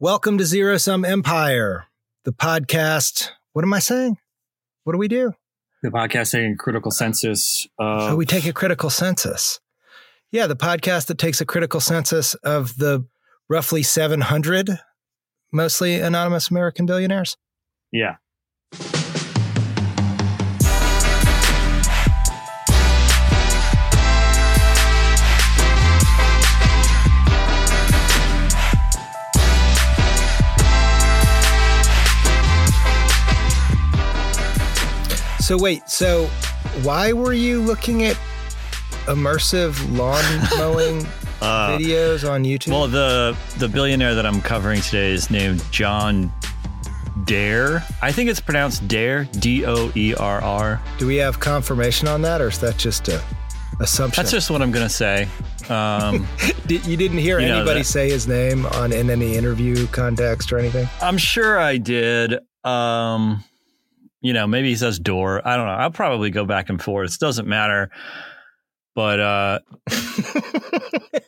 Welcome to Zero Sum Empire, the podcast. What am I saying? What do we do? The podcast taking a critical census. Of... Oh, we take a critical census. Yeah, the podcast that takes a critical census of the roughly 700 mostly anonymous American billionaires. Yeah. So wait, so why were you looking at immersive lawn mowing uh, videos on YouTube? Well, the the billionaire that I'm covering today is named John Dare. I think it's pronounced Dare, D O E R R. Do we have confirmation on that, or is that just a assumption? That's just what I'm gonna say. Um, you didn't hear you anybody say his name on in any interview context or anything? I'm sure I did. Um, you know, maybe he says door. I don't know. I'll probably go back and forth. It doesn't matter. But uh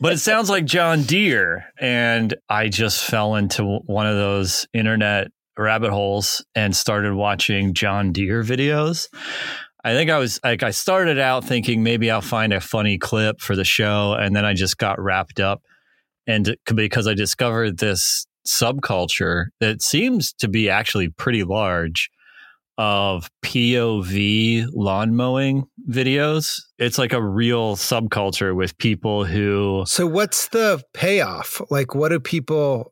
but it sounds like John Deere and I just fell into one of those internet rabbit holes and started watching John Deere videos. I think I was like I started out thinking maybe I'll find a funny clip for the show and then I just got wrapped up and because I discovered this subculture that seems to be actually pretty large of POV lawn mowing videos. It's like a real subculture with people who. So, what's the payoff? Like, what do people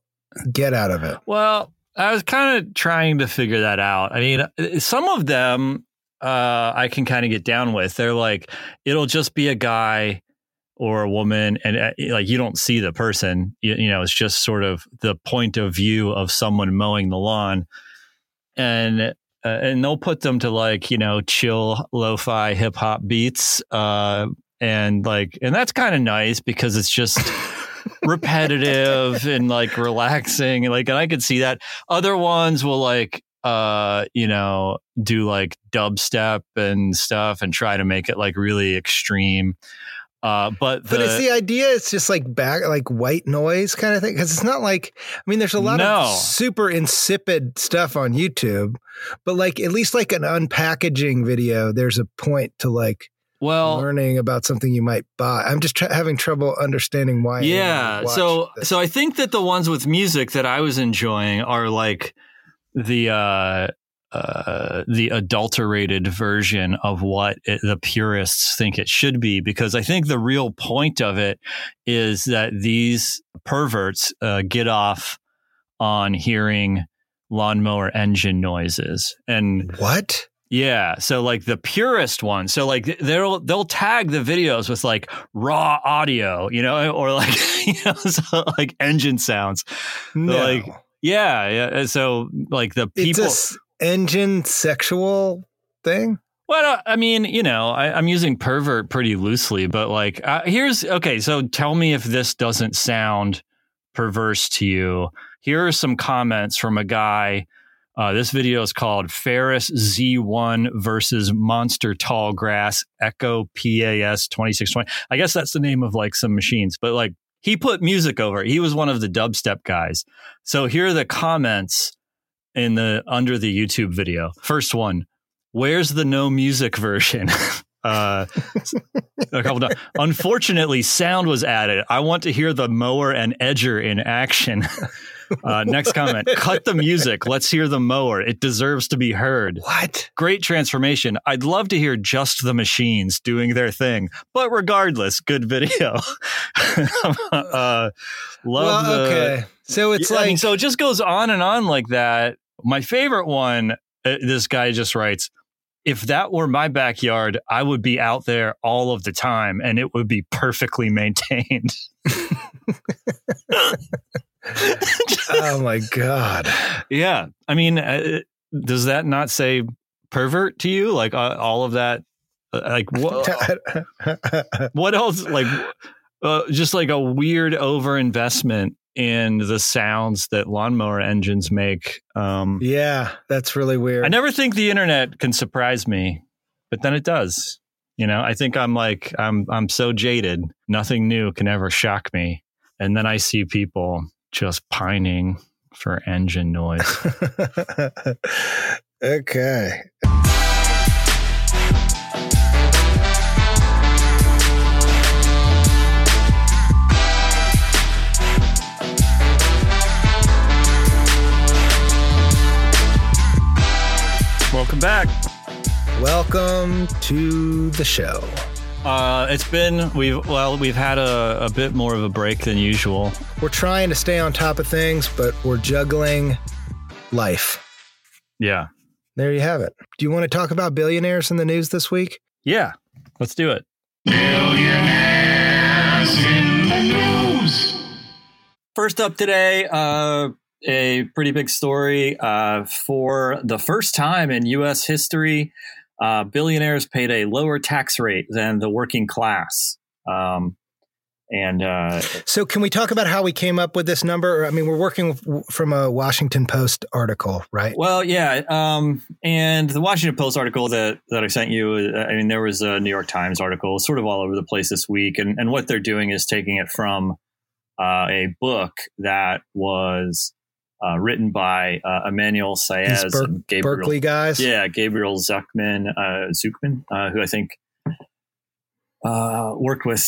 get out of it? Well, I was kind of trying to figure that out. I mean, some of them uh, I can kind of get down with. They're like, it'll just be a guy or a woman and uh, like you don't see the person you, you, know it's just sort of the point of view of someone mowing the lawn and uh, and they'll put them to like you know chill lo-fi hip hop beats uh, and like and that's kind of nice because it's just repetitive and like relaxing and like and I could see that. Other ones will like uh you know do like dubstep and stuff and try to make it like really extreme uh, but the, but it's the idea. It's just like back like white noise kind of thing because it's not like I mean, there's a lot no. of super insipid stuff on YouTube, but like at least like an unpackaging video, there's a point to like well learning about something you might buy. I'm just tra- having trouble understanding why. Yeah, so this. so I think that the ones with music that I was enjoying are like the uh uh, the adulterated version of what it, the purists think it should be, because I think the real point of it is that these perverts uh, get off on hearing lawnmower engine noises. And what? Yeah, so like the purest one, so like they'll they'll tag the videos with like raw audio, you know, or like you know, so like engine sounds. No. Like yeah, yeah. So like the people engine sexual thing? Well, I mean, you know, I, am using pervert pretty loosely, but like, uh, here's okay. So tell me if this doesn't sound perverse to you. Here are some comments from a guy. Uh, this video is called Ferris Z1 versus Monster Tall Grass Echo PAS 2620. I guess that's the name of like some machines, but like he put music over it. He was one of the dubstep guys. So here are the comments in the under the YouTube video. First one, where's the no music version? uh, a couple times. Unfortunately, sound was added. I want to hear the mower and edger in action. Uh, next comment: Cut the music. Let's hear the mower. It deserves to be heard. What? Great transformation. I'd love to hear just the machines doing their thing, but regardless, good video. uh, love well, the. Okay. So it's like I mean, so it just goes on and on like that. My favorite one, uh, this guy just writes, if that were my backyard, I would be out there all of the time and it would be perfectly maintained. oh my God. Yeah. I mean, uh, does that not say pervert to you? Like uh, all of that? Uh, like what, what else? Like uh, just like a weird overinvestment in the sounds that lawnmower engines make. Um, yeah, that's really weird. I never think the internet can surprise me, but then it does. You know, I think I'm like I'm I'm so jaded. Nothing new can ever shock me. And then I see people just pining for engine noise. okay. Welcome back. Welcome to the show. Uh, it's been we've well we've had a, a bit more of a break than usual. We're trying to stay on top of things, but we're juggling life. Yeah. There you have it. Do you want to talk about billionaires in the news this week? Yeah, let's do it. Billionaires in the news. First up today, uh, a pretty big story. Uh, for the first time in U.S. history, uh, billionaires paid a lower tax rate than the working class. Um, and uh, so, can we talk about how we came up with this number? I mean, we're working from a Washington Post article, right? Well, yeah. Um, and the Washington Post article that, that I sent you, uh, I mean, there was a New York Times article sort of all over the place this week. And, and what they're doing is taking it from uh, a book that was uh, written by uh, Emmanuel Saez Ber- and Gabriel, Berkeley guys. Yeah, Gabriel Zucman, uh, Zucman, uh, who I think uh, worked with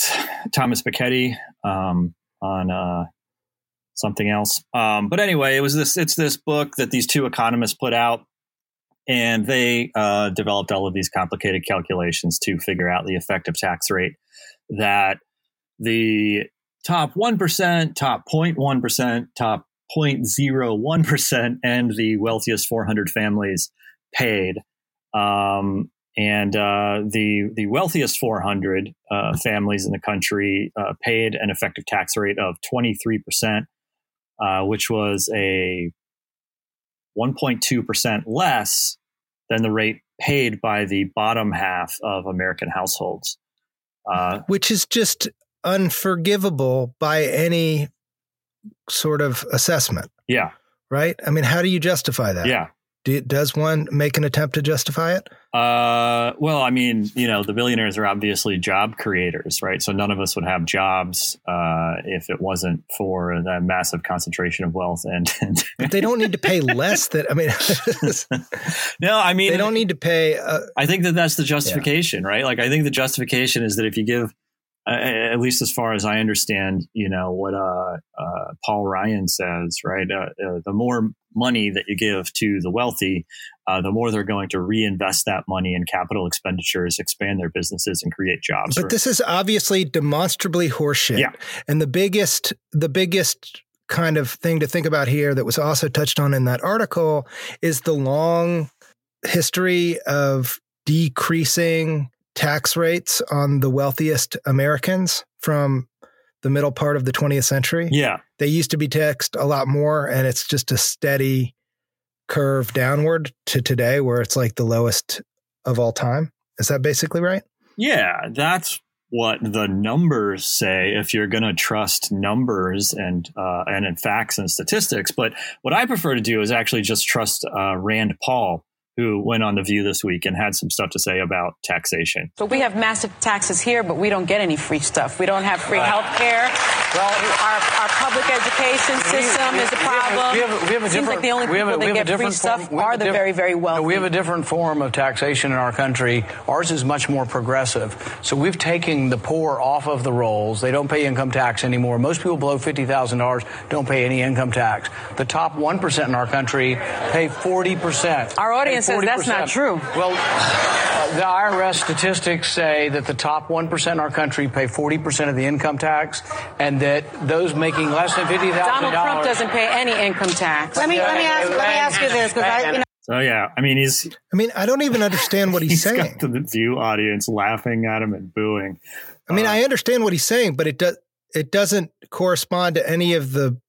Thomas Piketty um, on uh, something else. Um, but anyway, it was this. It's this book that these two economists put out, and they developed all of these complicated calculations to figure out the effective tax rate that the top 1%, top 0.1%, top 0.01% and the wealthiest 400 families paid. Um, and uh, the the wealthiest 400 uh, families in the country uh, paid an effective tax rate of 23 percent, uh, which was a 1.2 percent less than the rate paid by the bottom half of American households. Uh, which is just unforgivable by any sort of assessment. Yeah. Right? I mean, how do you justify that? Yeah. Do, does one make an attempt to justify it? Uh, well, I mean, you know, the billionaires are obviously job creators, right? So none of us would have jobs uh, if it wasn't for that massive concentration of wealth. And, and they don't need to pay less. That I mean, no, I mean they don't need to pay. Uh, I think that that's the justification, yeah. right? Like, I think the justification is that if you give uh, at least as far as I understand, you know what uh, uh, Paul Ryan says, right? Uh, uh, the more money that you give to the wealthy, uh, the more they're going to reinvest that money in capital expenditures, expand their businesses, and create jobs. But this is obviously demonstrably horseshit. Yeah. And the biggest, the biggest kind of thing to think about here that was also touched on in that article is the long history of decreasing tax rates on the wealthiest Americans from the middle part of the 20th century. Yeah. They used to be taxed a lot more, and it's just a steady curve downward to today where it's like the lowest of all time. Is that basically right? Yeah, that's what the numbers say if you're going to trust numbers and uh, and in facts and statistics. But what I prefer to do is actually just trust uh, Rand Paul who went on The View this week and had some stuff to say about taxation. So we have massive taxes here, but we don't get any free stuff. We don't have free right. health care. Well, our, our public education system is a problem. We have, we have a Seems like the only people that get free stuff are the diff- very, very wealthy. We have a different form of taxation in our country. Ours is much more progressive. So we've taken the poor off of the rolls. They don't pay income tax anymore. Most people below $50,000 don't pay any income tax. The top 1% in our country pay 40%. Our audience says that's not true. Well, uh, the IRS statistics say that the top 1% in our country pay 40% of the income tax, and that those making less than $50,000. Donald Trump doesn't pay any income tax. Let me, let me, ask, let me ask you this, because I, you know, so yeah, I mean he's. I mean, I don't even understand what he's, he's saying. Got the view audience laughing at him and booing. I mean, uh, I understand what he's saying, but it does it doesn't correspond to any of the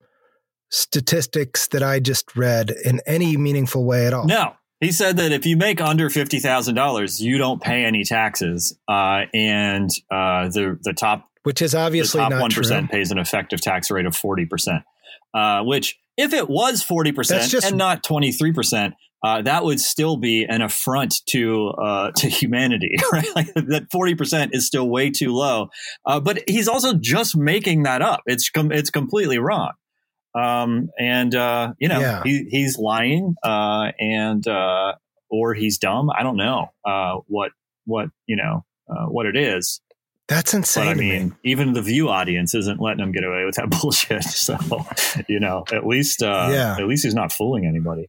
statistics that I just read in any meaningful way at all. No, he said that if you make under fifty thousand dollars, you don't pay any taxes, uh, and uh, the the top, which is obviously the top one percent, pays an effective tax rate of forty percent. Uh, which, if it was forty percent and not twenty three percent, uh, that would still be an affront to uh, to humanity, right? Like that forty percent is still way too low. Uh, but he's also just making that up. It's com- it's completely wrong. Um, and uh, you know, yeah. he, he's lying, uh, and uh, or he's dumb. I don't know uh, what what you know uh, what it is. That's insane. But I mean, me. even the View audience isn't letting him get away with that bullshit. So, you know, at least, uh, yeah. at least he's not fooling anybody.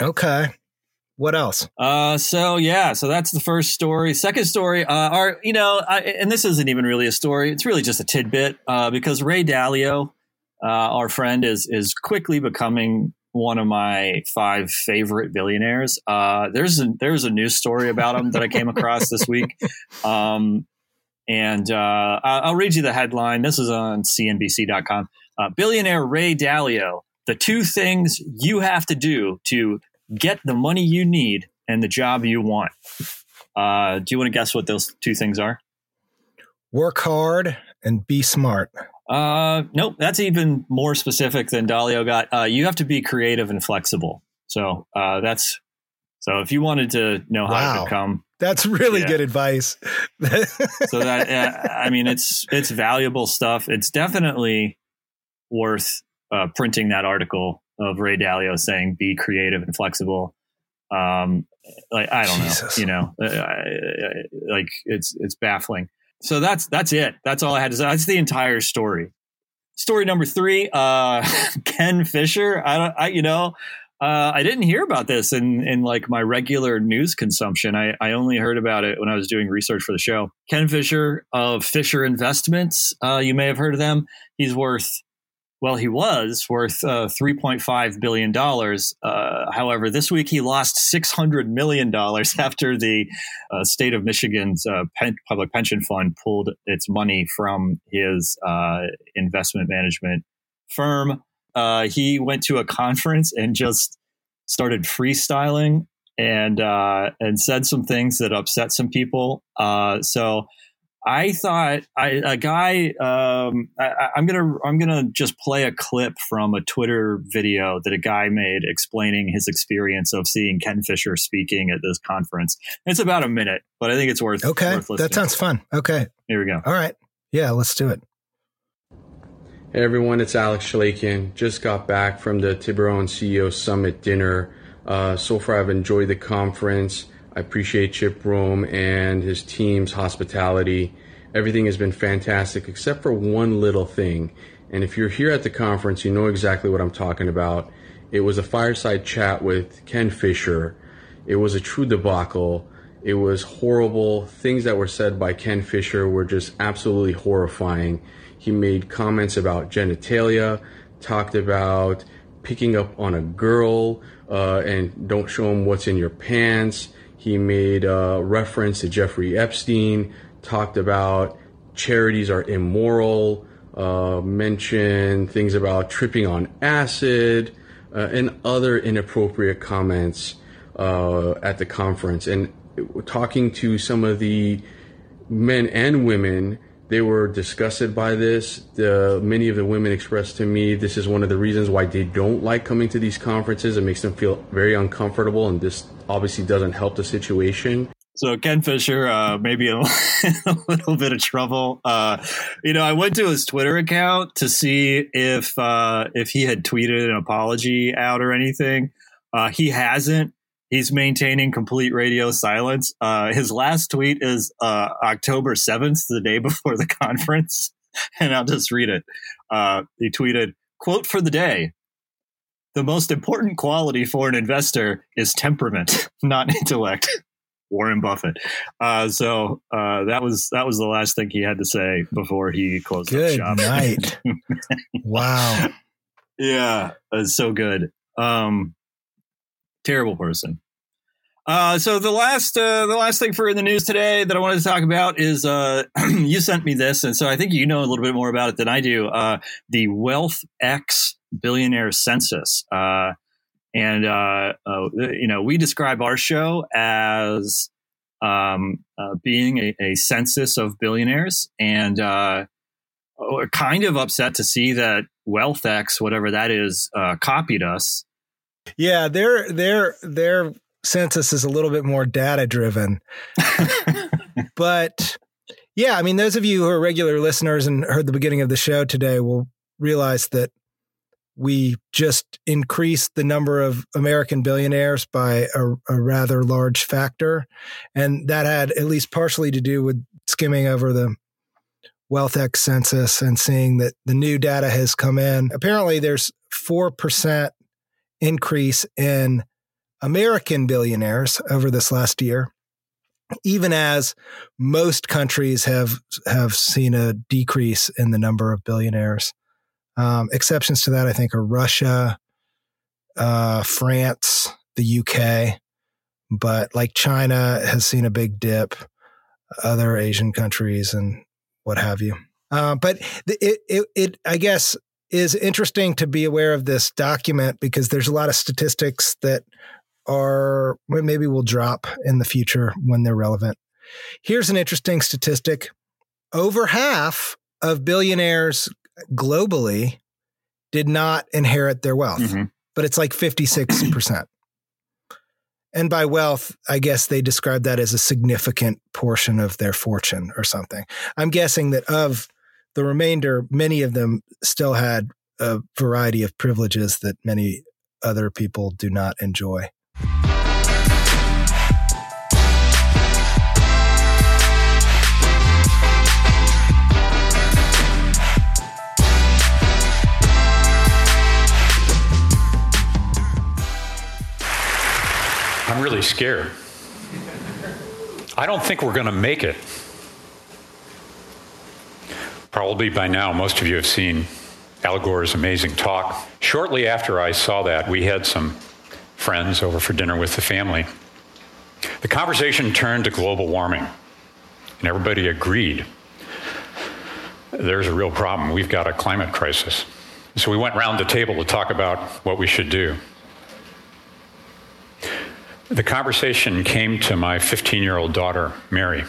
Okay. What else? Uh, so yeah, so that's the first story. Second story, uh, are you know, I, and this isn't even really a story. It's really just a tidbit, uh, because Ray Dalio, uh, our friend, is is quickly becoming one of my five favorite billionaires. Uh, there's a there's a news story about him that I came across this week, um, and uh, I'll read you the headline. This is on CNBC.com. Uh, billionaire Ray Dalio: the two things you have to do to get the money you need and the job you want. Uh, do you want to guess what those two things are? Work hard and be smart. Uh, nope, that's even more specific than Dalio got. Uh, you have to be creative and flexible. So uh, that's so if you wanted to know how wow. to become, that's really yeah. good advice. so that uh, I mean, it's it's valuable stuff. It's definitely worth uh, printing that article of Ray Dalio saying be creative and flexible. Um, like I don't Jesus. know, you know, I, I, like it's it's baffling. So that's that's it. That's all I had to say. That's the entire story. Story number three, uh, Ken Fisher. I don't, I you know, uh, I didn't hear about this in in like my regular news consumption. I I only heard about it when I was doing research for the show. Ken Fisher of Fisher Investments. Uh, you may have heard of them. He's worth well, he was worth uh, $3.5 billion. Uh, however, this week he lost $600 million after the uh, state of Michigan's uh, pen- public pension fund pulled its money from his uh, investment management firm. Uh, he went to a conference and just started freestyling and and said some things that upset some people. so I thought I, a guy. Um, I, am gonna I'm gonna just play a clip from a Twitter video that a guy made explaining his experience of seeing Ken Fisher speaking at this conference. It's about a minute, but I think it's worth. Okay, worth that sounds fun. Okay, here we go. All right, yeah, let's do it. Hey everyone, it's Alex Shalakian. Just got back from the Tiburon CEO Summit dinner. Uh, so far, I've enjoyed the conference. I appreciate Chip Roame and his team's hospitality. Everything has been fantastic except for one little thing. And if you're here at the conference, you know exactly what I'm talking about. It was a fireside chat with Ken Fisher. It was a true debacle. It was horrible. Things that were said by Ken Fisher were just absolutely horrifying. He made comments about genitalia, talked about picking up on a girl, uh, and don't show him what's in your pants. He made a reference to Jeffrey Epstein, talked about charities are immoral, uh, mentioned things about tripping on acid, uh, and other inappropriate comments uh, at the conference. And talking to some of the men and women they were disgusted by this. The, many of the women expressed to me this is one of the reasons why they don't like coming to these conferences. It makes them feel very uncomfortable, and this obviously doesn't help the situation. So Ken Fisher, uh, maybe a, a, little bit of trouble. Uh, you know, I went to his Twitter account to see if uh, if he had tweeted an apology out or anything. Uh, he hasn't he's maintaining complete radio silence. Uh, his last tweet is uh, October 7th, the day before the conference. And I'll just read it. Uh, he tweeted, quote for the day. The most important quality for an investor is temperament, not intellect. Warren Buffett. Uh, so uh, that was that was the last thing he had to say before he closed good shop. Good night. wow. Yeah, it's so good. Um, terrible person. Uh, so the last uh, the last thing for in the news today that I wanted to talk about is uh, you sent me this, and so I think you know a little bit more about it than I do. Uh, the Wealth X Billionaire Census, uh, and uh, you know we describe our show as um, being a, a, census of billionaires, and kind of upset to see that Wealth X, whatever that is, copied us yeah, their their their census is a little bit more data driven. but yeah, I mean, those of you who are regular listeners and heard the beginning of the show today will realize that we just increased the number of American billionaires by a, a, rather large factor. And that had at least partially to do with skimming over the WealthX census and seeing that the new data has come in. Apparently, there's 4% increase in American billionaires over this last year, even as most countries have have seen a decrease in the number of billionaires. Um, exceptions to that, I think, are Russia, uh, France, the UK, but like China has seen a big dip, other Asian countries, and what have you. Uh, but it, it, it, I guess, is interesting to be aware of this document because there's a lot of statistics that are maybe will drop in the future when they're relevant. Here's an interesting statistic: over half of billionaires globally did not inherit their wealth, mm-hmm. but it's like 56%. and by wealth, I guess they describe that as a significant portion of their fortune or something. I'm guessing that of the remainder, many of them still had a variety of privileges that many other people do not enjoy. I'm really scared. I don't think we're going to make it. Probably by now, most of you have seen Al Gore's amazing talk. Shortly after I saw that, we had some friends over for dinner with the family. The conversation turned to global warming, and everybody agreed there's a real problem. We've got a climate crisis. So we went round the table to talk about what we should do. The conversation came to my 15 year old daughter, Mary.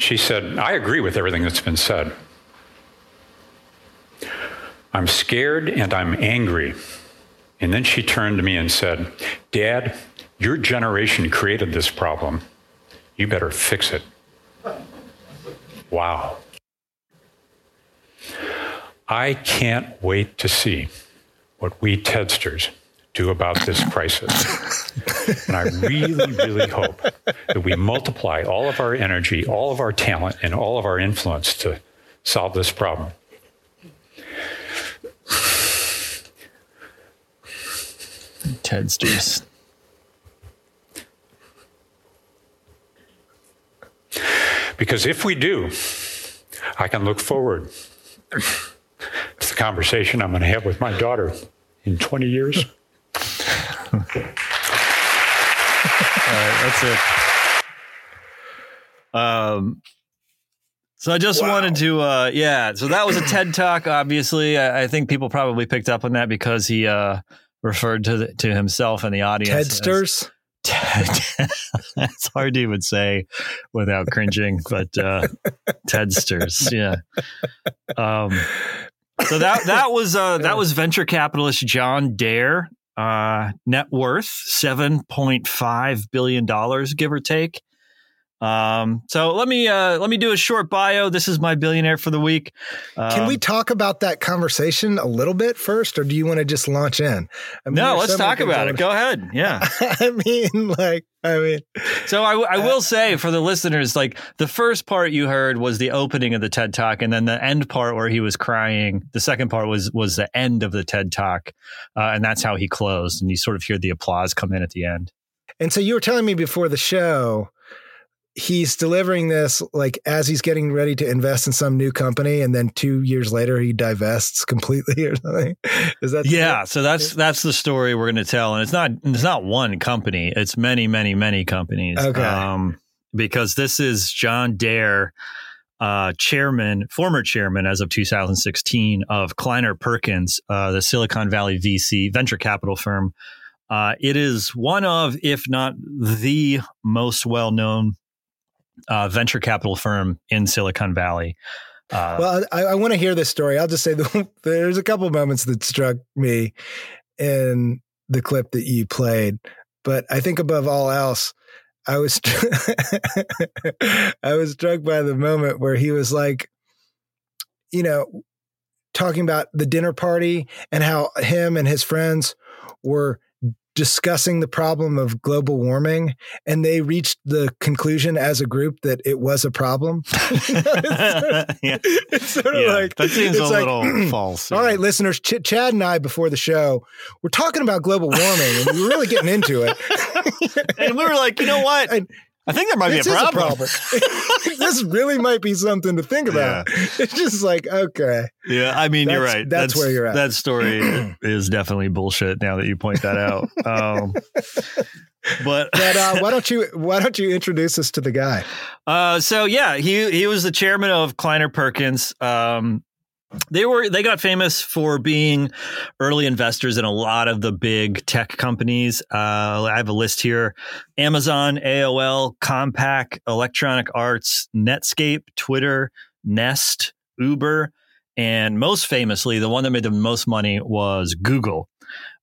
She said, I agree with everything that's been said. I'm scared and I'm angry. And then she turned to me and said, Dad, your generation created this problem. You better fix it. Wow. I can't wait to see what we Tedsters do about this crisis. and I really, really hope that we multiply all of our energy, all of our talent, and all of our influence to solve this problem. Tedsters. Because if we do, I can look forward to the conversation I'm going to have with my daughter in 20 years. That's it. Um, so I just wow. wanted to, uh, yeah. So that was a TED talk. Obviously, I, I, think people probably picked up on that because he uh, referred to the, to himself and the audience. Tedsters. Ted, it's hard to even say without cringing, but uh, Tedsters, yeah. Um, so that that was uh, that was venture capitalist John Dare uh, net worth seven point five billion dollars, give or take. Um, so let me uh, let me do a short bio. This is my billionaire for the week. Um, Can we um, talk about that conversation a little bit first, or do you want to just launch in? I mean, no, let's talk about it. Go ahead. Yeah. I mean, like, I mean, so I, I will say for the listeners, like the first part you heard was the opening of the TED Talk, and then the end part where he was crying. The second part was was the end of the TED Talk, uh, and that's how he closed. And you sort of hear the applause come in at the end. And so you were telling me before the show he's delivering this like as he's getting ready to invest in some new company and then two years later he divests completely or something. Is that yeah so that's that's the story we're going to tell and it's not it's not one company it's many many many companies. Okay. Um, because this is john dare uh, chairman, former chairman as of 2016 of Kleiner Perkins, uh, the Silicon Valley VC venture capital firm. Uh, it is one of, if not the most well known uh, venture capital firm in Silicon Valley. Uh, well, I, I want to hear this story. I'll just say the, there's a couple moments that struck me in the clip that you played, but I think above all else, I was I was struck by the moment where he was like, you know, talking about the dinner party and how him and his friends were discussing the problem of global warming and they reached the conclusion as a group that it was a problem. it's sort of, yeah. it's sort of Yeah, like that seems a like, little false. All right, listeners, Ch- Chad and I before the show, we're talking about global warming and we're really getting into it. and we were like, you know what? And I think there might be this a problem. this really might be something to think about. It's just like, okay. Yeah, I mean, you're That's- right. that's where you're at. That story is definitely bullshit. Now that you point that out, um, but But uh, why don't you why don't you introduce us to the guy? Uh, so yeah, he he was the chairman of Kleiner Perkins. Um, they were they got famous for being early investors in a lot of the big tech companies. Uh, I have a list here: Amazon, AOL, Compaq, Electronic Arts, Netscape, Twitter, Nest, Uber, and most famously, the one that made the most money was Google.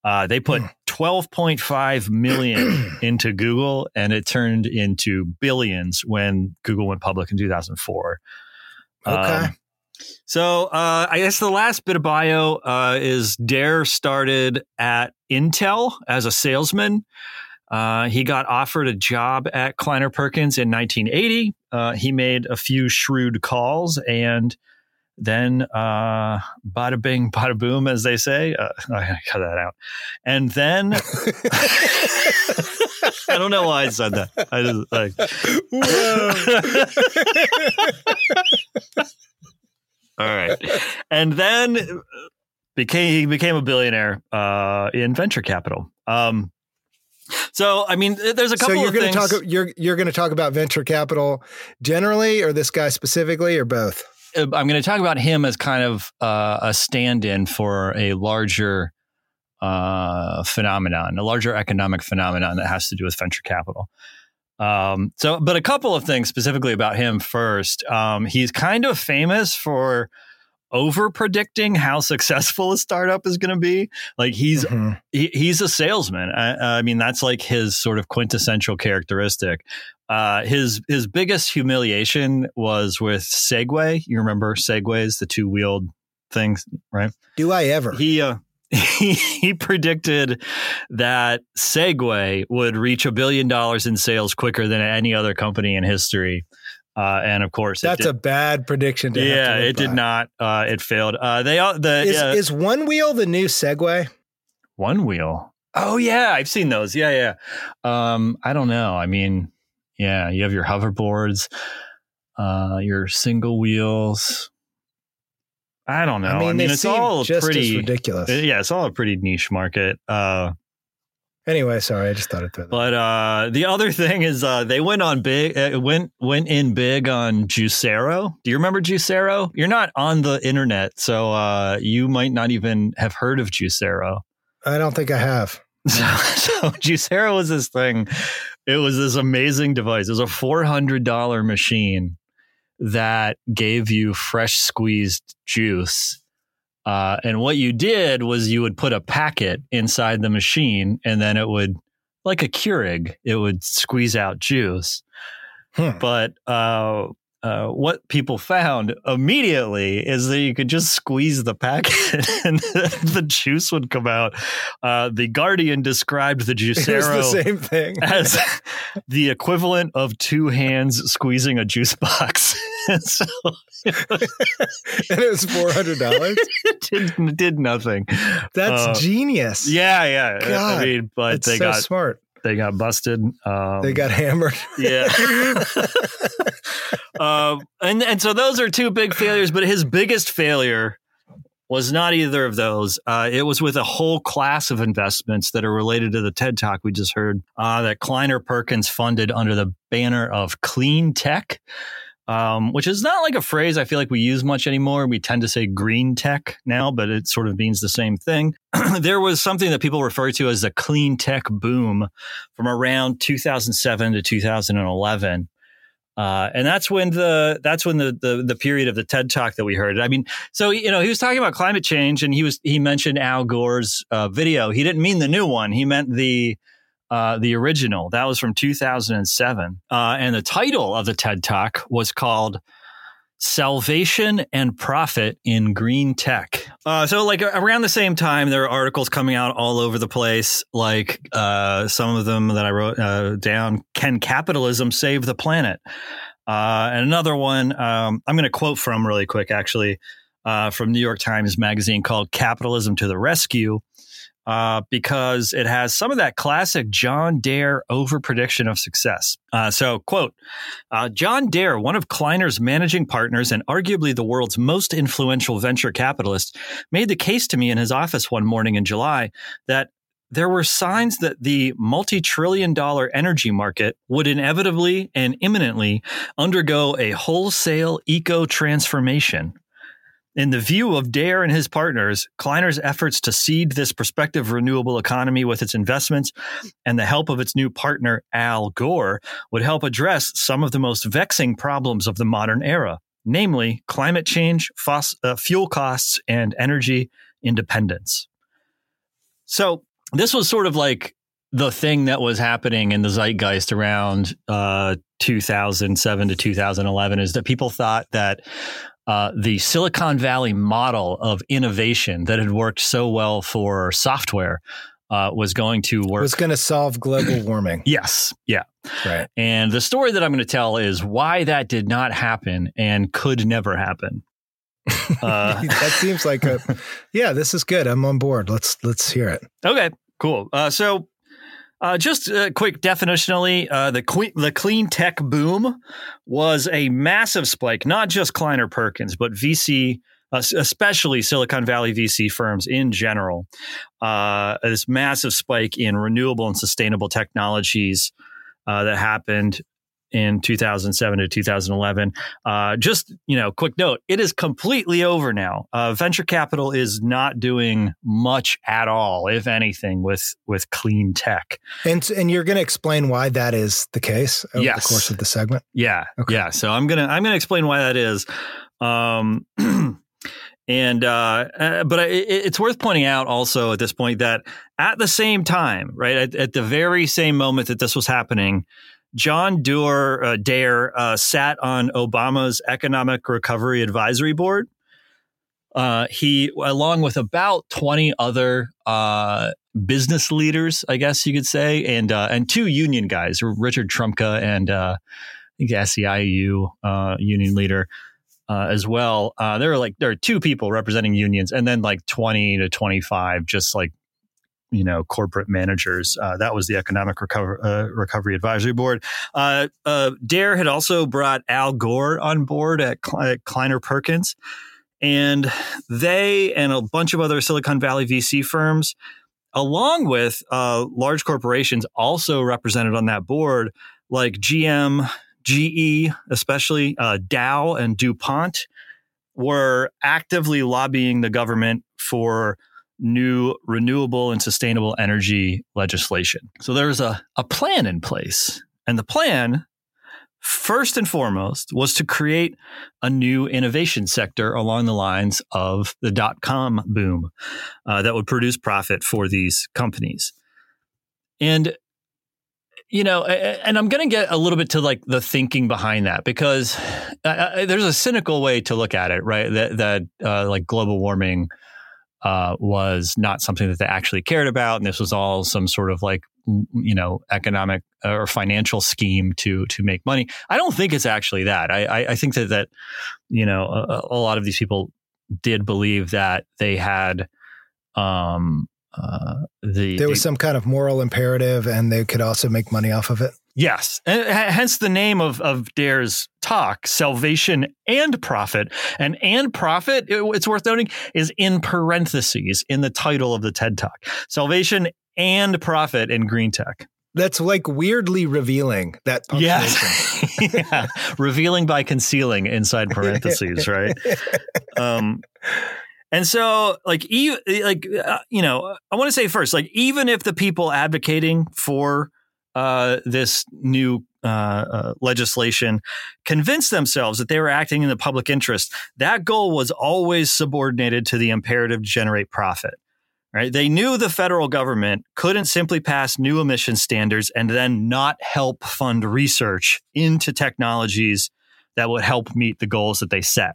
Uh, they put 12.5 million into Google, and it turned into billions when Google went public in 2004. Okay. Um, so uh, I guess the last bit of bio uh, is Dare started at Intel as a salesman. Uh, he got offered a job at Kleiner Perkins in 1980. Uh, he made a few shrewd calls and then uh, bada bing, bada boom, as they say. Uh, I cut that out. And then I don't know why I said that. I just like. All right, and then became he became a billionaire uh, in venture capital. Um, so I mean, there's a couple. so couple you're going to talk you're you're going to talk about venture capital generally or this guy specifically or both? uh, I'm going to talk about him as kind of uh, a stand-in for a larger uh, phenomenon, a larger economic phenomenon that has to do with venture capital. Um, so, but a couple of things specifically about him first. Um, he's kind of famous for over predicting how successful a startup is going to be. Like he's Mhm. he, he's a salesman. I, I mean, that's like his sort of quintessential characteristic. Uh, his his biggest humiliation was with Segway. You remember Segways, the two wheeled things, right? Do I ever? He uh, he, he predicted that Segway would reach a billion dollars in sales quicker than any other company in history. Uh, and of course, That's did- a bad prediction to have to yeah, it did not. Uh, it failed. Uh, they all the Is, yeah, is one wheel the new Segway? one wheel. Oh yeah, I've seen those. Yeah, yeah. Um, I don't know. I mean, yeah, you have your hoverboards, uh, your single wheels. I don't know. I mean, they it's seem all pretty ridiculous. Yeah, it's all a pretty niche market. Uh, Anyway, sorry, I just thought I'd throw but uh, the other thing is uh, they went on big, uh, went went in big on Juicero. Do you remember Juicero? You're not on the internet, so uh, you might not even have heard of Juicero. I don't think I have. So, so Juicero was this thing. It was this amazing device. It was a four hundred dollar machine that gave you fresh squeezed juice. Uh, and what you did was you would put a packet inside the machine, and then it would, like a Keurig, it would squeeze out juice. Hmm. But uh, uh, what people found immediately is that you could just squeeze the packet and the juice would come out. Uh, the Guardian described the Juicero the same thing. as the equivalent of two hands squeezing a juice box. And so and it was four hundred dollars. did, did nothing. That's Uh, genius. Yeah, yeah. God, I mean, but they so got smart. They got busted. Um, They got hammered. yeah. um, and and so those are two big failures. But his biggest failure was not either of those. Uh, it was with a whole class of investments that are related to the TED Talk we just heard uh, that Kleiner Perkins funded under the banner of clean tech. Um, which is not like a phrase I feel like we use much anymore. We tend to say green tech now, but it sort of means the same thing. there was something that people refer to as the clean tech boom from around 2007 to 2011. Uh, and that's when the that's when the, the the period of the TED talk that we heard. I mean, so you know, he was talking about climate change, and he was he mentioned Al Gore's uh, video. He didn't mean the new one. He meant the uh, the original. That was from 2007. Uh, and the title of the TED talk was called salvation and profit in green tech. Uh, so, like around the same time, there are articles coming out all over the place. Like uh, some of them that I wrote uh, down: "Can capitalism save the planet?" Uh, and another one um, I'm going to quote from really quick, actually, from New York Times Magazine called "Capitalism to the Rescue." Uh, because it has some of that classic John Dare over prediction of success. Uh, so, quote uh, John Dare, one of Kleiner's managing partners and arguably the world's most influential venture capitalist, made the case to me in his office one morning in July that there were signs that the multi trillion dollar energy market would inevitably and imminently undergo a wholesale eco transformation. In the view of Dare and his partners, Kleiner's efforts to seed this prospective renewable economy with its investments and the help of its new partner, Al Gore, would help address some of the most vexing problems of the modern era, namely climate change, uh, fuel costs, and energy independence. So, this was sort of like the thing that was happening in the zeitgeist around uh, 2007 to 2011 is that people thought that uh, the Silicon Valley model of innovation that had worked so well for software uh, was going to work. Was going to solve global warming. yes. Yeah. Right. And the story that I'm going to tell is why that did not happen and could never happen. Uh, that seems like a yeah. This is good. I'm on board. Let's let's hear it. Okay. Cool. Uh, so uh, just uh, quick definitionally, uh, the que- the clean tech boom was a massive spike, not just Kleiner Perkins, but VC, uh, especially Silicon Valley VC firms in general. Uh, this massive spike in renewable and sustainable technologies uh, that happened in 2007 to 2011. Uh, just you know, quick note: it is completely over now. Uh, venture capital is not doing much at all, if anything, with with clean tech. And and you're going to explain why that is the case over yes. the course of the segment. Yeah, okay. yeah. So I'm gonna I'm gonna explain why that is. Um, and uh, uh, but it, it's worth pointing out also at this point that at the same time, right at, at the very same moment that this was happening John Doerr, uh, Dare uh, sat on Obama's Economic Recovery Advisory Board. Uh, he, along with about twenty other uh, business leaders, I guess you could say, and uh, and two union guys, Richard Trumka and uh, I think SEIU union leader. as well, there are like there are two people representing unions, and then like twenty to twenty five, just like you know corporate managers. Uh, that was the Economic Recover, uh, Recovery Advisory Board. Uh, uh Dare had also brought Al Gore on board at, at Kleiner Perkins, and they and a bunch of other Silicon Valley VC firms, along with uh, large corporations, also represented on that board, like GM. GE, especially uh, Dow and DuPont, were actively lobbying the government for new renewable and sustainable energy legislation. So there's a, a plan in place. And the plan, first and foremost, was to create a new innovation sector along the lines of the dot com boom uh, that would produce profit for these companies. And you know, and I'm going to get a little bit to like the thinking behind that because uh, there's a cynical way to look at it, right? That that uh, like global warming uh, was not something that they actually cared about, and this was all some sort of like you know economic uh, or financial scheme to to make money. I don't think it's actually that. I I, I think that that you know a, a, lot of these people did believe that they had um uh the there was the, some kind of moral imperative, and they could also make money off of it. Yes, and hence the name of of Dare's talk, salvation and profit. And and profit, it's worth noting, is in parentheses in the title of the TED Talk. Salvation and profit in green tech. That's like weirdly revealing that yes. yeah. revealing by concealing inside parentheses, right? Um, and so, like, even like uh, you know, I want to say first, like, even if the people advocating for uh, this new uh, uh, legislation convinced themselves that they were acting in the public interest, that goal was always subordinated to the imperative to generate profit. Right? They knew the federal government couldn't simply pass new emission standards and then not help fund research into technologies that would help meet the goals that they set.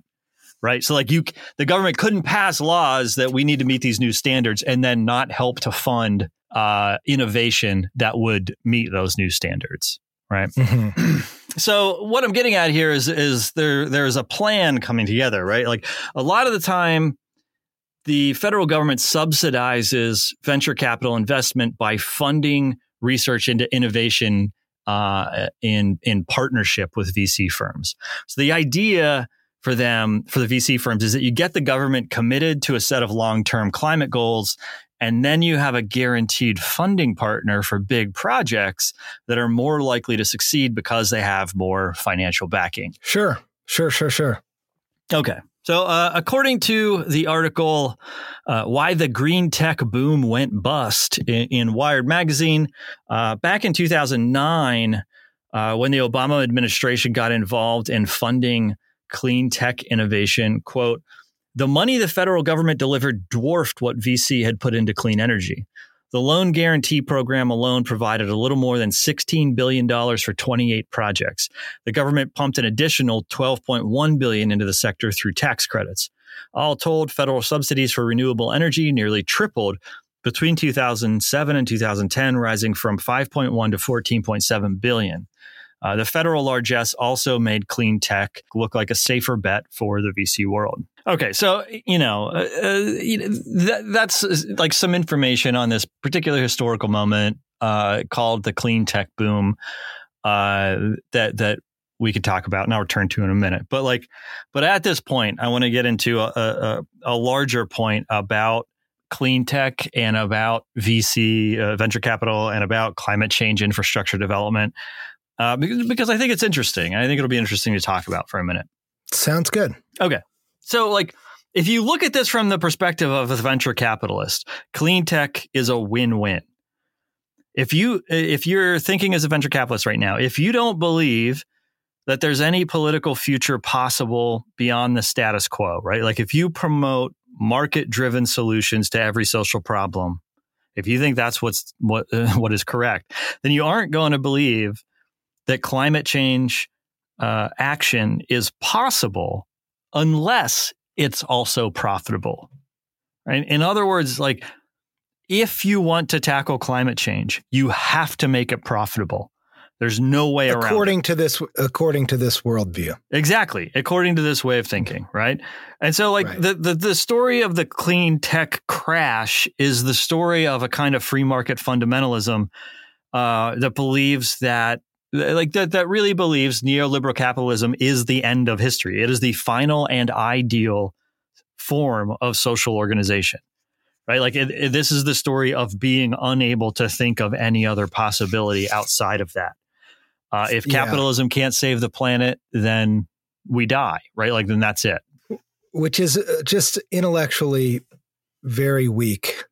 Right. So, like, you, the government couldn't pass laws that we need to meet these new standards and then not help to fund uh, innovation that would meet those new standards. Right. Mm-hmm. so, what I'm getting at here is, is there, there's a plan coming together, right? Like, a lot of the time, the federal government subsidizes venture capital investment by funding research into innovation uh, in in partnership with VC firms. So the idea for them for the VC firms is that you get the government committed to a set of long term climate goals. And then you have a guaranteed funding partner for big projects that are more likely to succeed because they have more financial backing. Sure, sure, sure, sure. Okay. So, uh, according to the article, uh, Why the Green Tech Boom Went Bust in, in Wired Magazine, uh, back in 2009, uh, when the Obama administration got involved in funding clean tech innovation, quote, the money the federal government delivered dwarfed what VC had put into clean energy. The loan guarantee program alone provided a little more than $16 billion for 28 projects. The government pumped an additional 12.1 billion into the sector through tax credits. All told, federal subsidies for renewable energy nearly tripled between 2007 and 2010, rising from 5.1 to 14.7 billion. Uh, the federal largesse also made clean tech look like a safer bet for the VC world. Okay, so you know, uh, uh, that, that's uh, like some information on this particular historical moment uh, called the clean tech boom uh, that that we could talk about, and I'll return to in a minute. But like, but at this point, I want to get into a, a, a larger point about clean tech and about VC uh, venture capital and about climate change infrastructure development uh, because, because I think it's interesting. I think it'll be interesting to talk about for a minute. Sounds good. Okay. So, like, if you look at this from the perspective of a venture capitalist, clean tech is a win-win. If you if you're thinking as a venture capitalist right now, if you don't believe that there's any political future possible beyond the status quo, right? Like if you promote market-driven solutions to every social problem, if you think that's what's what uh, what is correct, then you aren't going to believe that climate change uh, action is possible unless it's also profitable. Right? In other words, like if you want to tackle climate change, you have to make it profitable. There's no way according around. According to this, according to this worldview, exactly. According to this way of thinking, right? And so, like right. the, the the story of the clean tech crash is the story of a kind of free market fundamentalism uh, that believes that like that that really believes neoliberal capitalism is the end of history. It is the final and ideal form of social organization. Right? Like it, it, this is the story of being unable to think of any other possibility outside of that. Uh, if capitalism yeah. can't save the planet, then we die, right? Like then that's it. Which is uh, just intellectually very weak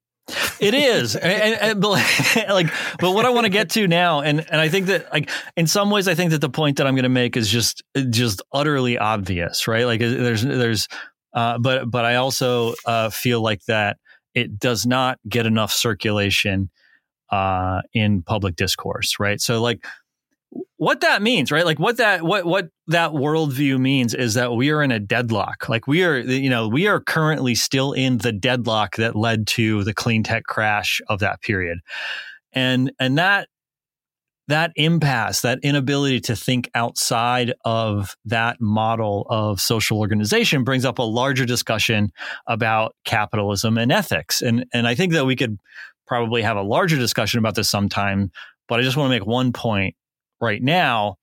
it is, and, and, but like, but what I want to get to now, and and I think that like in some ways, I think that the point that I'm going to make is just just utterly obvious, right? Like there's there's, uh, but but I also uh, feel like that it does not get enough circulation uh, in public discourse, right? So like what that means, right? Like what that what what that worldview means is that we are in a deadlock. Like we are, you know, we are currently still in the deadlock that led to the clean tech crash of that period, and and that that impasse, that inability to think outside of that model of social organization brings up a larger discussion about capitalism and ethics. And and I think that we could probably have a larger discussion about this sometime, but I just want to make one point right now,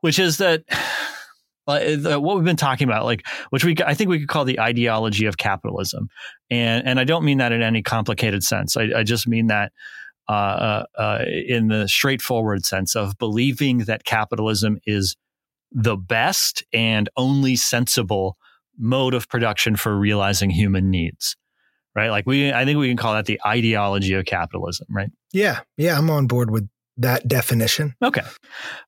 which is that uh, what we've been talking about, like which we I think we could call the ideology of capitalism, and and I don't mean that in any complicated sense. I, I just mean that uh, uh, uh, in the straightforward sense of believing that capitalism is the best and only sensible mode of production for realizing human needs right? Like we i think we can call that the ideology of capitalism right? Yeah. Yeah i'm on board with that definition. Okay.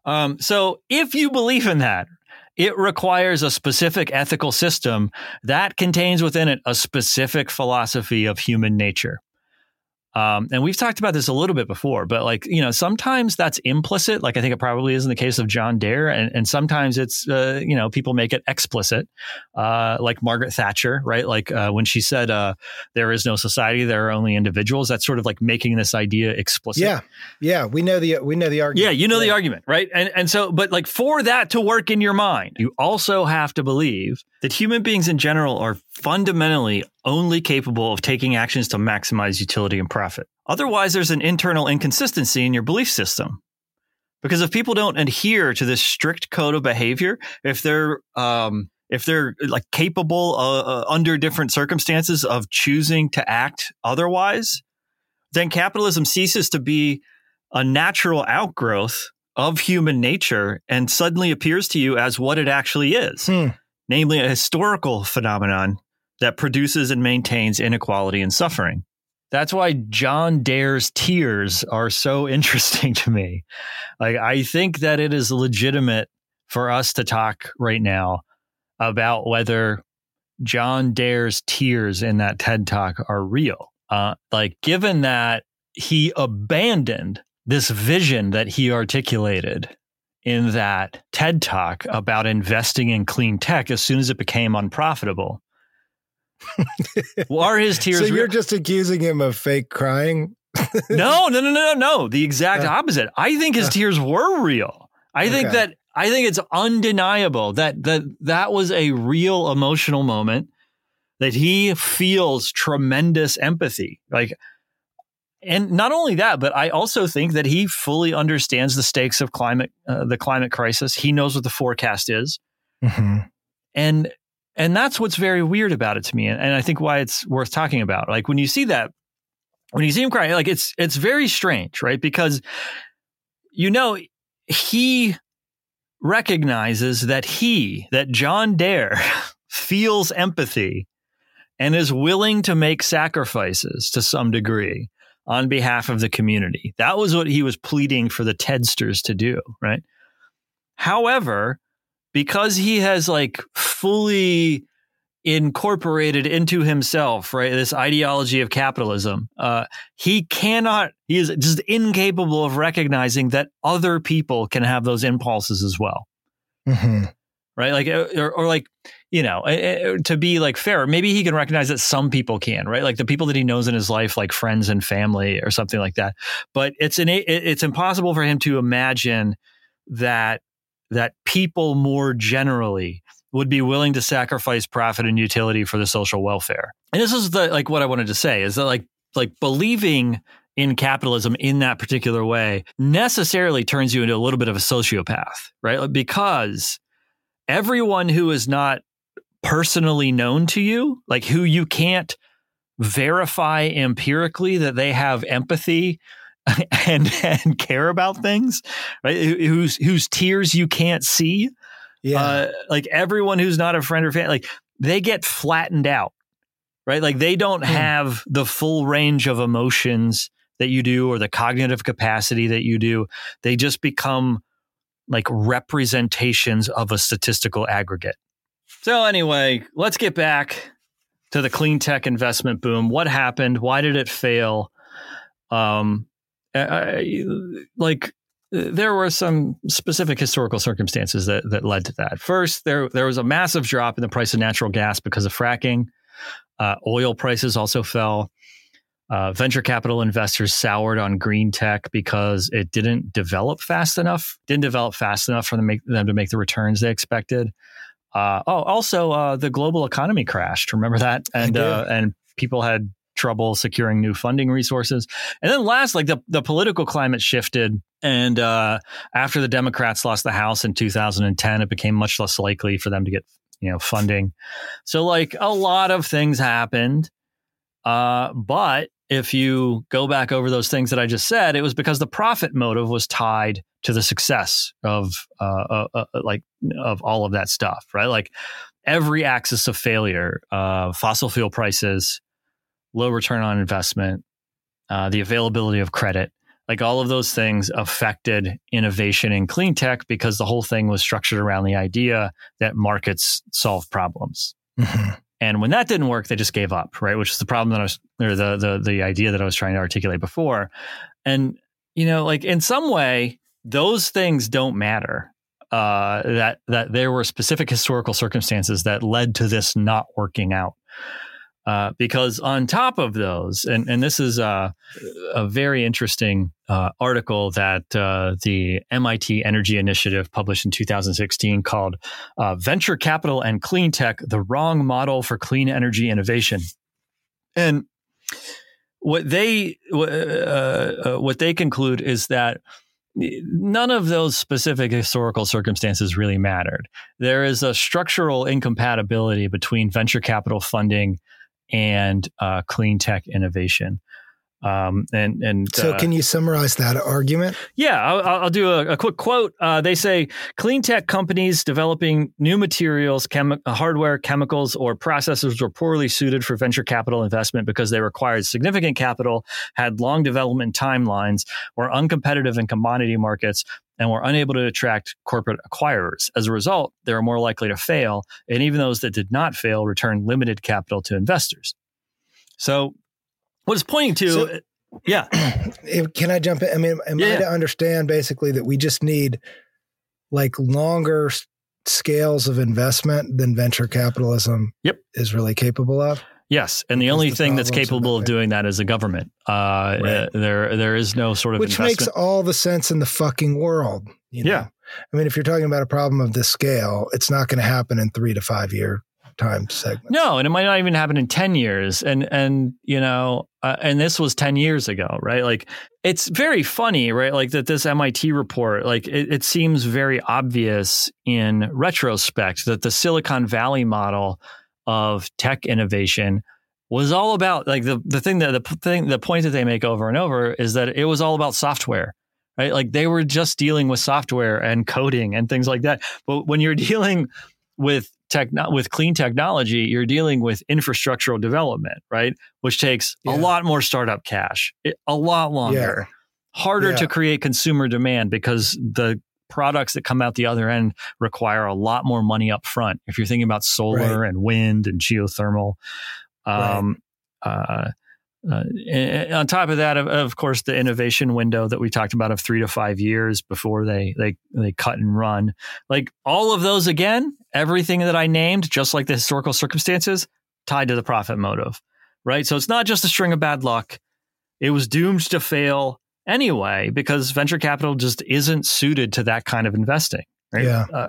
Um, so if you believe in that, it requires a specific ethical system that contains within it a specific philosophy of human nature. Um, and we've talked about this a little bit before, but like, you know, sometimes that's implicit. Like I think it probably is in the case of John Dare. And, and sometimes it's, uh, you know, people make it explicit, uh, like Margaret Thatcher, right? Like uh, when she said, uh, there is no society, there are only individuals. That's sort of like making this idea explicit. Yeah. Yeah. We know the, we know the argument. Yeah. You know yeah. the argument, right? And, and so, but like for that to work in your mind, you also have to believe that human beings in general are fundamentally only capable of taking actions to maximize utility and profit. Otherwise, there's an internal inconsistency in your belief system. Because if people don't adhere to this strict code of behavior, if they're um, if they're like capable uh, uh, under different circumstances of choosing to act otherwise, then capitalism ceases to be a natural outgrowth of human nature and suddenly appears to you as what it actually is, hmm. namely a historical phenomenon that produces and maintains inequality and suffering. That's why John Dare's tears are so interesting to me. Like, I think that it is legitimate for us to talk right now about whether John Dare's tears in that TED talk are real. Uh, like, given that he abandoned this vision that he articulated in that TED talk about investing in clean tech as soon as it became unprofitable well, are his tears? So you're real? just accusing him of fake crying? no, no, no, no, no. The exact uh, opposite. I think his uh, tears were real. I okay. think that I think it's undeniable that that that was a real emotional moment. That he feels tremendous empathy. Like, and not only that, but I also think that he fully understands the stakes of climate, uh, the climate crisis. He knows what the forecast is, mm-hmm. and and that's what's very weird about it to me. And, and I think why it's worth talking about. Like when you see that, when you see him cry, like it's it's very strange, right? Because you know, he recognizes that he, that John Dare, feels empathy and is willing to make sacrifices to some degree on behalf of the community. That was what he was pleading for the Tedsters to do, right? However, because he has like fully incorporated into himself, right? This ideology of capitalism. Uh, he cannot, he is just incapable of recognizing that other people can have those impulses as well. Mm-hmm. Right. Like, uh, or, or, like, you know, to be like fair, maybe he can recognize that some people can, right? Like the people that he knows in his life, like friends and family or something like that. But it's an, it's impossible for him to imagine that that people more generally would be willing to sacrifice profit and utility for the social welfare. And this is the like what I wanted to say is that like like believing in capitalism in that particular way necessarily turns you into a little bit of a sociopath, right? Because everyone who is not personally known to you, like who you can't verify empirically that they have empathy and and care about things, right? Whose whose tears you can't see. Yeah. Uh, like everyone who's not a friend or fan, like they get flattened out, right? Like they don't hmm. have the full range of emotions that you do or the cognitive capacity that you do. They just become like representations of a statistical aggregate. So anyway, let's get back to the clean tech investment boom. What happened? Why did it fail? Um, I, like there were some specific historical circumstances that, that led to that. First, there there was a massive drop in the price of natural gas because of fracking. Uh, oil prices also fell. Uh, venture capital investors soured on green tech because it didn't develop fast enough. Didn't develop fast enough for them, make, them to make the returns they expected. Uh, oh, also uh, the global economy crashed. Remember that? And uh, and people had trouble securing new funding resources. And then last, like the, the political climate shifted. And uh, after the Democrats lost the House in 2010, it became much less likely for them to get you know funding. So like a lot of things happened. Uh, but if you go back over those things that I just said, it was because the profit motive was tied to the success of uh, uh, uh like of all of that stuff, right? Like every axis of failure, uh, fossil fuel prices, low return on investment, uh, the availability of credit, like all of those things affected innovation in clean tech because the whole thing was structured around the idea that markets solve problems. Mm-hmm. And when that didn't work, they just gave up, right? Which is the problem that I was, or the the the idea that I was trying to articulate before. And you know, like in some way, those things don't matter. Uh, that that there were specific historical circumstances that led to this not working out. Uh, because on top of those, and, and this is a, a very interesting uh, article that uh, the MIT Energy Initiative published in 2016 called uh, Venture Capital and Clean Tech The Wrong Model for Clean Energy Innovation. And what they uh, uh, what they conclude is that none of those specific historical circumstances really mattered. There is a structural incompatibility between venture capital funding and uh, clean tech innovation. Um, and and so, uh, can you summarize that argument? Yeah, I'll, I'll do a, a, quick quote. Uh, they say clean tech companies developing new materials, chemi- hardware, chemicals, or processes were poorly suited for venture capital investment because they required significant capital, had long development timelines, were uncompetitive in commodity markets, and were unable to attract corporate acquirers. As a result, they were more likely to fail, and even those that did not fail returned limited capital to investors. So, what it's pointing to, so, yeah. Can I jump in? I mean, am yeah. I to understand basically that we just need like longer scales of investment than venture capitalism yep. is really capable of? Yes, and the only the thing that's capable of doing that is a government. Uh, right. uh, there, there is no sort of which investment. makes all the sense in the fucking world. You know? Yeah, I mean, if you're talking about a problem of this scale, it's not going to happen in three to five year time segments. No, and it might not even happen in ten years. And and you know, uh, and this was ten years ago, right? Like, it's very funny, right? Like that this MIT report, like it, it seems very obvious in retrospect that the Silicon Valley model of tech innovation was all about like the the thing that the thing the point that they make over and over is that it was all about software right like they were just dealing with software and coding and things like that but when you're dealing with tech with clean technology you're dealing with infrastructural development right which takes yeah. a lot more startup cash a lot longer yeah. harder yeah. to create consumer demand because the products that come out the other end require a lot more money up front. If you're thinking about solar right. and wind and geothermal, um, right. uh, uh, on top of that, of, of, course, the innovation window that we talked about of three to five years before they they they cut and run, like all of those again, everything that I named, just like the historical circumstances, tied to the profit motive, right? So it's not just a string of bad luck; it was doomed to fail anyway because venture capital just isn't suited to that kind of investing. Right? Yeah. Uh,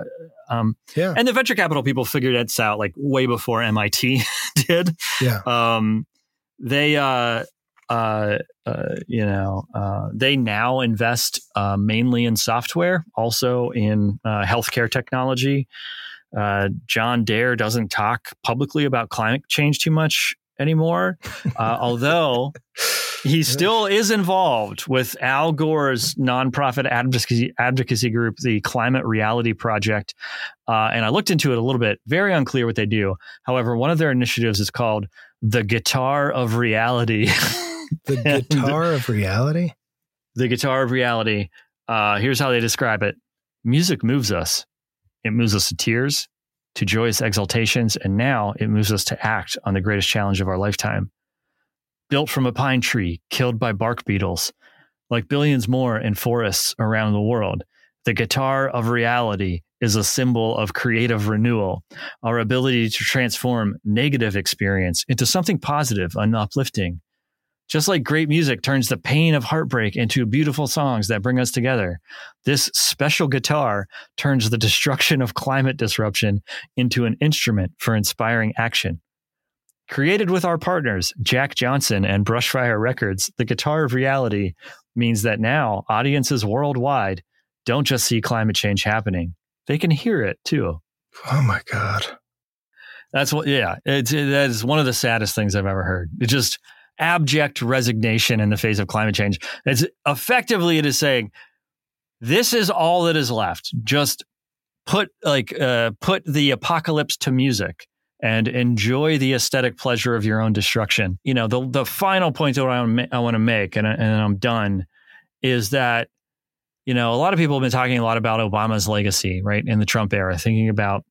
um, yeah. And the venture capital people figured it out like way before MIT did. Yeah. Um, they, uh, uh, uh, you know, uh, they now invest uh, mainly in software, also in uh, healthcare technology. Uh, John Dare doesn't talk publicly about climate change too much anymore, uh, although he still is involved with Al Gore's nonprofit advocacy, advocacy group, the Climate Reality Project. Uh, and I looked into it a little bit, very unclear what they do. However, one of their initiatives is called the Guitar of Reality. the Guitar of Reality? The Guitar of Reality. Uh, here's how they describe it music moves us, it moves us to tears, to joyous exaltations, and now it moves us to act on the greatest challenge of our lifetime. Built from a pine tree, killed by bark beetles, like billions more in forests around the world, the guitar of reality is a symbol of creative renewal, our ability to transform negative experience into something positive and uplifting. Just like great music turns the pain of heartbreak into beautiful songs that bring us together, this special guitar turns the destruction of climate disruption into an instrument for inspiring action. Created with our partners, Jack Johnson and Brushfire Records, the Guitar of Reality means that now audiences worldwide don't just see climate change happening, they can hear it too. Oh my God. That's what, yeah, it's, it, that is one of the saddest things I've ever heard. It just, abject resignation in the face of climate change. It's effectively it is saying this is all that is left. Just put like uh, put the apocalypse to music and enjoy the aesthetic pleasure of your own destruction. You know, the the final point that I want I want to make, and, and I'm done, is that you know a lot of people have been talking a lot about Obama's legacy, right, in the Trump era, thinking about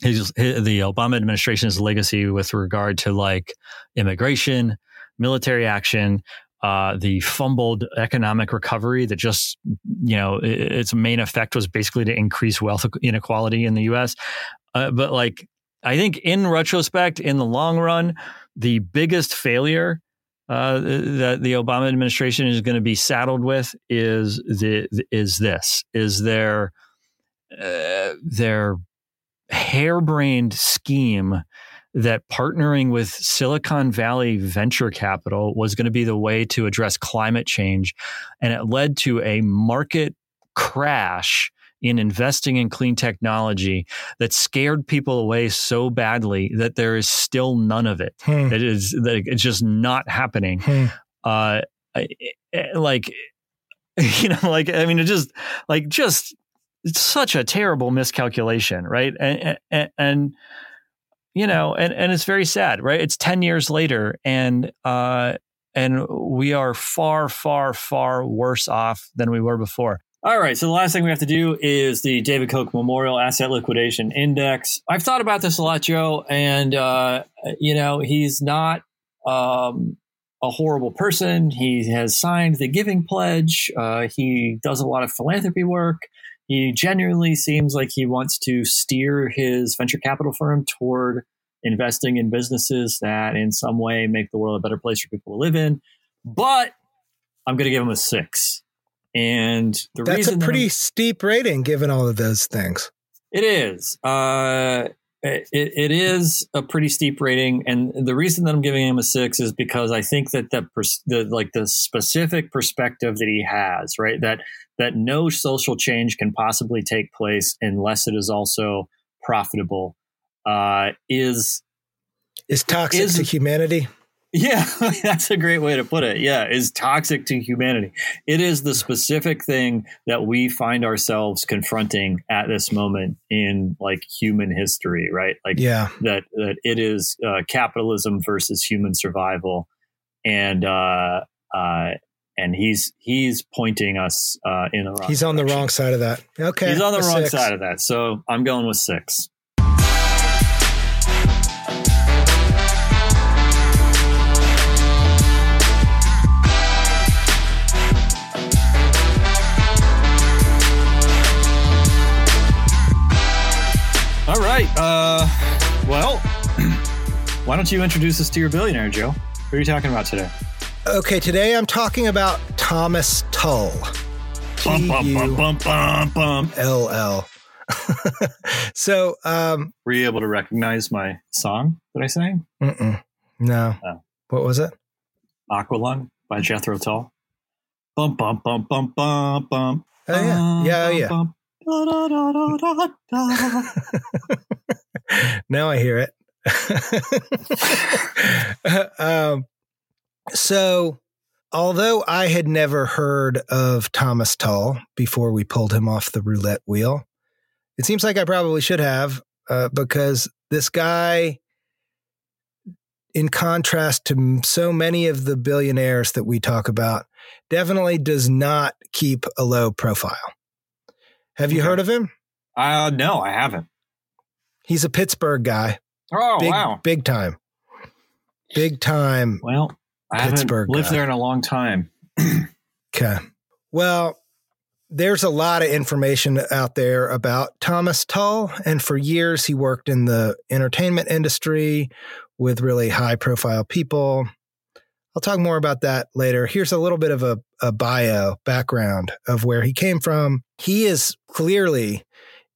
his, his, the Obama administration's legacy with regard to like immigration, military action, uh, the fumbled economic recovery that just, you know, its main effect was basically to increase wealth inequality in the U.S. Uh, but like, I think in retrospect, in the long run, the biggest failure uh, that the Obama administration is going to be saddled with is the is this is their uh, their harebrained scheme that partnering with Silicon Valley venture capital was going to be the way to address climate change. And it led to a market crash in investing in clean technology that scared people away so badly that there is still none of it. Hmm. That is that it's just not happening. Hmm. Uh, like you know, like I mean, it just like just it's such a terrible miscalculation, right? And, and, and you know, and, and it's very sad, right? It's 10 years later and, uh, and we are far, far, far worse off than we were before. All right. So the last thing we have to do is the David Koch Memorial Asset Liquidation Index. I've thought about this a lot, Joe, and uh, you know he's not um, a horrible person. He has signed the Giving Pledge. Uh, he does a lot of philanthropy work. He genuinely seems like he wants to steer his venture capital firm toward investing in businesses that in some way make the world a better place for people to live in. But I'm going to give him a six. And the that's reason a pretty steep rating given all of those things. It is. Uh, it, it is a pretty steep rating, and the reason that I'm giving him a six is because I think that the, the like the specific perspective that he has, right? That that no social change can possibly take place unless it is also profitable, uh, is is toxic is, to humanity. Yeah, that's a great way to put it. Yeah, is toxic to humanity. It is the specific thing that we find ourselves confronting at this moment in like human history, right? Like, yeah, that that it is uh, capitalism versus human survival, and uh, uh, and he's he's pointing us uh, in the wrong. He's on direction. the wrong side of that. Okay, he's on the wrong six. side of that. So I'm going with six. All right. Uh, well, why don't you introduce us to your billionaire, Joe? Who are you talking about today? Okay, today I'm talking about Thomas Tull. Bum, bum, LL. so, um, were you able to recognize my song that I sang? Mm-mm. No. Oh. What was it? Aqualung by Jethro Tull. Bum bum bum bum bum bum. Oh yeah, yeah, oh, yeah. Bum, now I hear it. um, so, although I had never heard of Thomas Tull before we pulled him off the roulette wheel, it seems like I probably should have uh, because this guy, in contrast to so many of the billionaires that we talk about, definitely does not keep a low profile. Have you okay. heard of him? Uh, no, I haven't. He's a Pittsburgh guy. Oh, big, wow. Big time. Big time. Well, I Pittsburgh haven't lived guy. there in a long time. okay. Well, there's a lot of information out there about Thomas Tull. And for years, he worked in the entertainment industry with really high profile people. I'll talk more about that later. Here's a little bit of a, a bio background of where he came from. He is clearly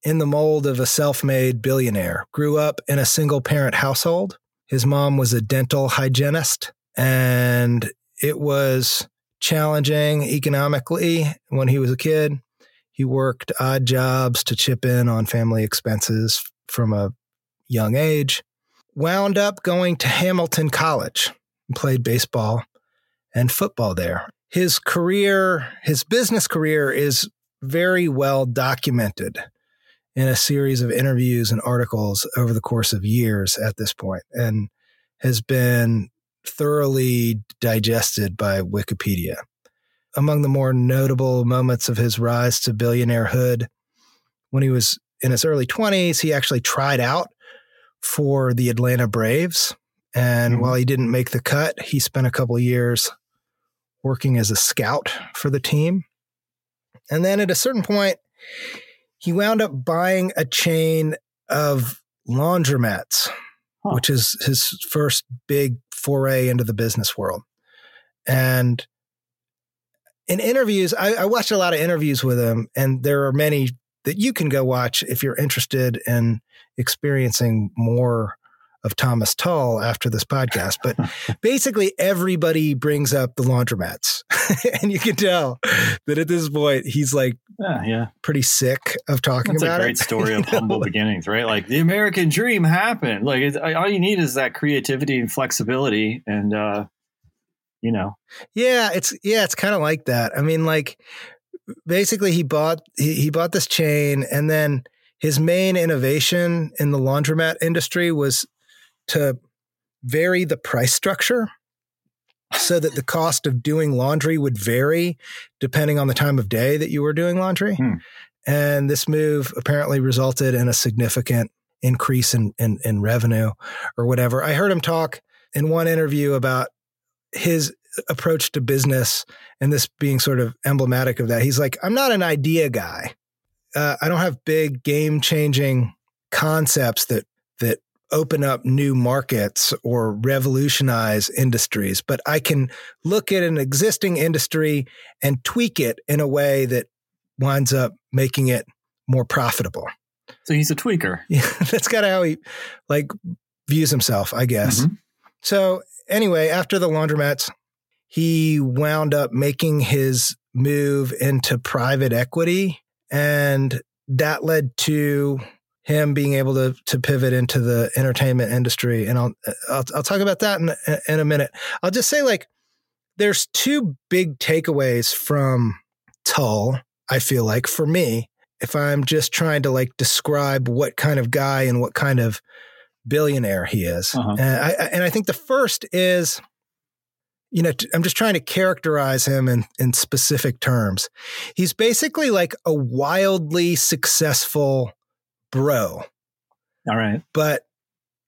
in the mold of a self made billionaire, grew up in a single parent household. His mom was a dental hygienist, and it was challenging economically when he was a kid. He worked odd jobs to chip in on family expenses from a young age. Wound up going to Hamilton College played baseball and football there. His career, his business career is very well documented in a series of interviews and articles over the course of years at this point and has been thoroughly digested by Wikipedia. Among the more notable moments of his rise to billionairehood, when he was in his early 20s. He actually tried out for the Atlanta Braves. And mm-hmm. while he didn't make the cut, he spent a couple years working as a scout for the team. And then at a certain point, he wound up buying a chain of laundromats, huh. which is his first big foray into the business world. And in interviews, I, I, watched a lot of interviews with him, and there are many that you can go watch if you're interested in experiencing more of Thomas Tull after this podcast. But basically, everybody brings up the laundromats, and you can tell that at this point he's like, yeah, yeah. pretty sick of talking That's about it. It's a great story of humble beginnings, right? Like the American dream happened. Like all you need is that creativity and flexibility, and uh, you know, yeah, it's yeah, it's kind of like that. I mean, like basically, he bought he, he bought this chain, and then his main innovation in the laundromat industry was to vary the price structure so that the cost of doing laundry would vary depending on the time of day that you were doing laundry. Hmm. And this move apparently resulted in a significant increase in, in, in revenue or whatever. I heard him talk in one interview about his approach to business and this being sort of emblematic of that. He's like, I'm not an idea guy. Uh, I don't have big game changing concepts that that open up new markets or revolutionize industries, but I can look at an existing industry and tweak it in a way that winds up making it more profitable. So he's a tweaker. Yeah, that's kind of how he like views himself, I guess. Mm-hmm. So anyway, after the laundromats, he wound up making his move into private equity and that led to him being able to to pivot into the entertainment industry, and I'll I'll, I'll talk about that in, in a minute. I'll just say like there's two big takeaways from Tull. I feel like for me, if I'm just trying to like describe what kind of guy and what kind of billionaire he is, uh-huh. and I and I think the first is you know, I'm just trying to characterize him in, in specific terms. He's basically like a wildly successful bro. All right. But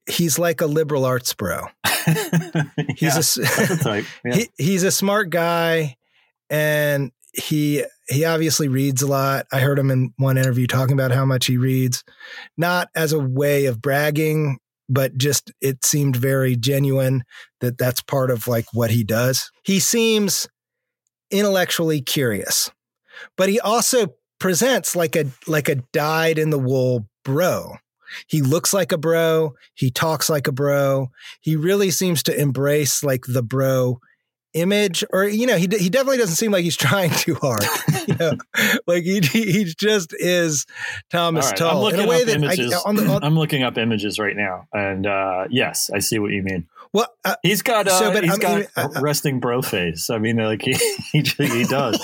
he's like a liberal arts bro. he's yeah, a, yeah. he, he's a smart guy and he he obviously reads a lot. I heard him in one interview talking about how much he reads, not as a way of bragging, but just it seemed very genuine that that's part of like what he does. He seems intellectually curious, but he also presents like a like a dyed in the wool bro. He looks like a bro. He talks like a bro. He really seems to embrace like the bro image or you know he he definitely doesn't seem like he's trying too hard you know like he he just is Thomas right, Tull I'm looking in a way that images. I, on the, looking up images right now and uh, yes I see what you mean well uh, he's got uh, so, but he's I got uh, resting bro face I mean like he he, he does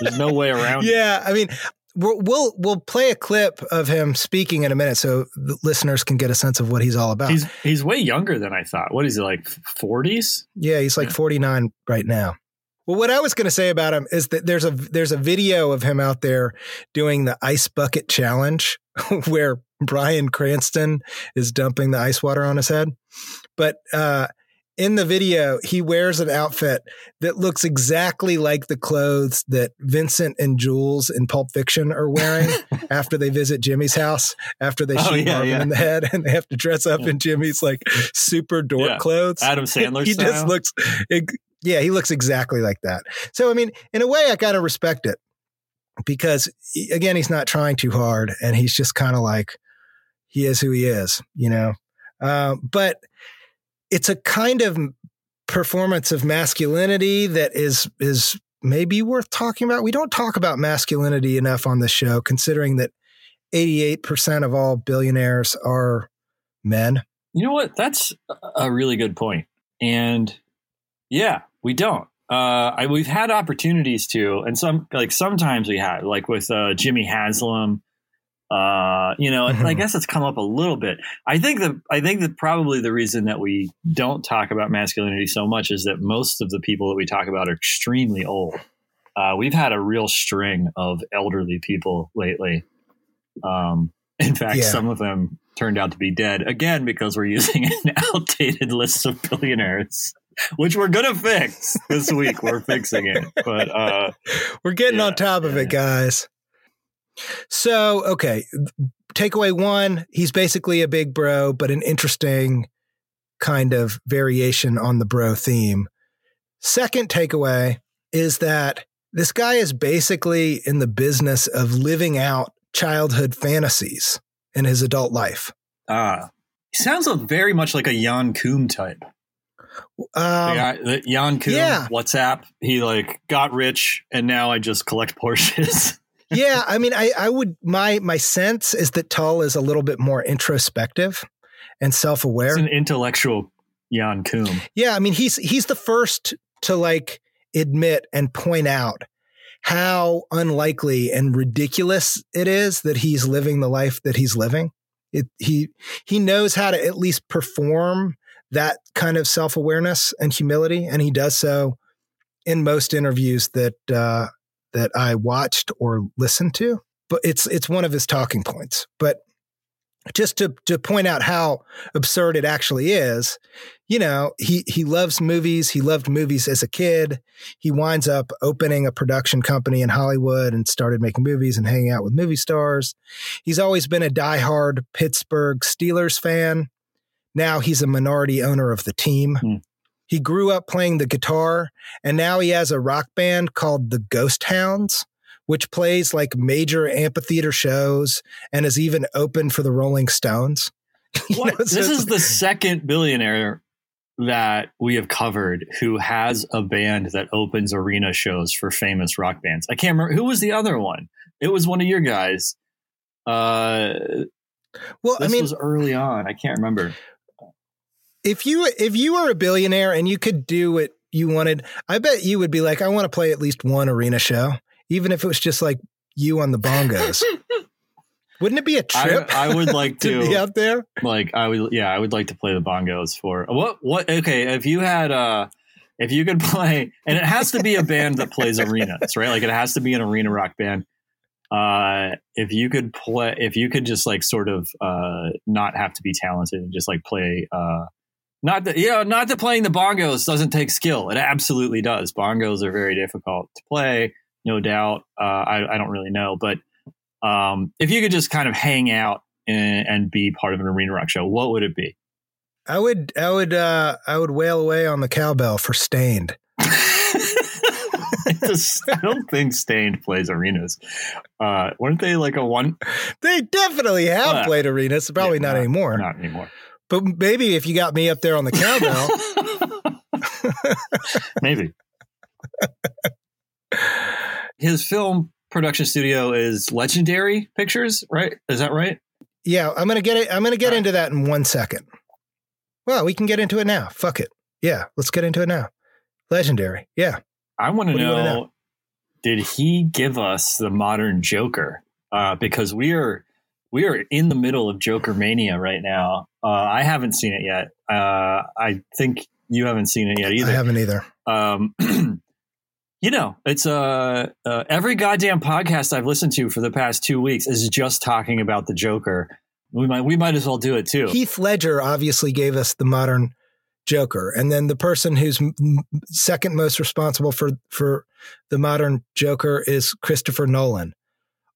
there's no way around it. yeah it. I mean we'll, we'll we'll play a clip of him speaking in a minute, so the listeners can get a sense of what he's all about. He's he's way younger than I thought. What is he like? Forties? Yeah, he's like forty nine right now. Well, what I was going to say about him is that there's a there's a video of him out there doing the ice bucket challenge, where Bryan Cranston is dumping the ice water on his head. But uh, in the video, he wears an outfit that looks exactly like the clothes that Vincent and Jules in Pulp Fiction are wearing after they visit Jimmy's house after they oh, shoot yeah, Marvin yeah. in the head and they have to dress up yeah. in Jimmy's like super dork clothes. Adam Sandler. he style. just looks, yeah, he looks exactly like that. So I mean, in a way, I kind of respect it because again, he's not trying too hard and he's just kind of like he is who he is, you know. Uh, but it's a kind of performance of masculinity that is is maybe worth talking about. We don't talk about masculinity enough on the show, considering that 88% of all billionaires are men. You know what? That's a really good point. And yeah, we don't. Uh, I, we've had opportunities to, and some like sometimes we had, like with uh, Jimmy Haslam uh, you know. I guess it's come up a little bit. I think that I think that probably the reason that we don't talk about masculinity so much is that most of the people that we talk about are extremely old. Uh, we've had a real string of elderly people lately, Um, in fact, yeah. some of them turned out to be dead again because we're using an outdated list of billionaires, which we're gonna fix this week. We're fixing it, but uh, we're getting yeah, on top of yeah. it, guys. So, okay, takeaway one: he's basically a big bro, but an interesting kind of variation on the bro theme. Second takeaway is that this guy is basically in the business of living out childhood fantasies in his adult life. Ah, he sounds very much like a Jan Koum type. Um, the, Jan Koum, yeah. WhatsApp. He like got rich, and now I just collect Porsches. yeah, I mean, I, I would my my sense is that Tull is a little bit more introspective and self aware. An intellectual Jan Koum. Yeah, I mean, he's he's the first to like admit and point out how unlikely and ridiculous it is that he's living the life that he's living. It, he he knows how to at least perform that kind of self awareness and humility, and he does so in most interviews that uh, that I watched or listened to. But it's it's one of his talking points. But just to to point out how absurd it actually is, you know, he he loves movies. He loved movies as a kid. He winds up opening a production company in Hollywood and started making movies and hanging out with movie stars. He's always been a diehard Pittsburgh Steelers fan. Now he's a minority owner of the team. Hmm. He grew up playing the guitar and now he has a rock band called the Ghost Hounds which plays like major amphitheater shows and is even open for the Rolling Stones. What? know, so this is the second billionaire that we have covered who has a band that opens arena shows for famous rock bands. I can't remember who was the other one. It was one of your guys. Uh, well, I mean, was early on. I can't remember. If you if you were a billionaire and you could do what you wanted, I bet you would be like, I want to play at least one arena show even if it was just like you on the bongos. Wouldn't it be a trip? I, I would like to, to, be out there. Like I would, yeah, I would like to play the bongos for what? What? Okay, if you had, uh if you could play, and it has to be a band that plays arenas, right? Like it has to be an arena rock band. Uh, if you could play, if you could just like sort of uh, not have to be talented and just like play, uh, not that you know, not that playing the bongos doesn't take skill. It absolutely does. Bongos are very difficult to play no doubt. Uh, I, I, don't really know, but um, if you could just kind of hang out and, and, be part of an arena rock show, what would it be? I would, I would, uh, I would wail away on the cowbell for Staind. I, just, I don't think Staind plays arenas. Uh, weren't they like a one? They definitely have uh, played arenas. Probably yeah, not, not, anymore. Not anymore. But maybe if you got me up there on the cowbell, maybe his film production studio is Legendary Pictures, right? Is that right? Yeah, I'm gonna get it. I'm gonna get into that in one second. Well, we can get into it now. Fuck it. Yeah, let's get into it now. Legendary. Yeah. I want to know, know, Did he give us the modern Joker? Uh, because we are we are in the middle of Joker mania right now. Uh, I haven't seen it yet. Uh, I think you haven't seen it yet either. I haven't either. Um, You know, it's uh, uh, every goddamn podcast I've listened to for the past two weeks is just talking about the Joker. We might we might as well do it too. Heath Ledger obviously gave us the modern Joker, and then the person who's second most responsible for for the modern Joker is Christopher Nolan.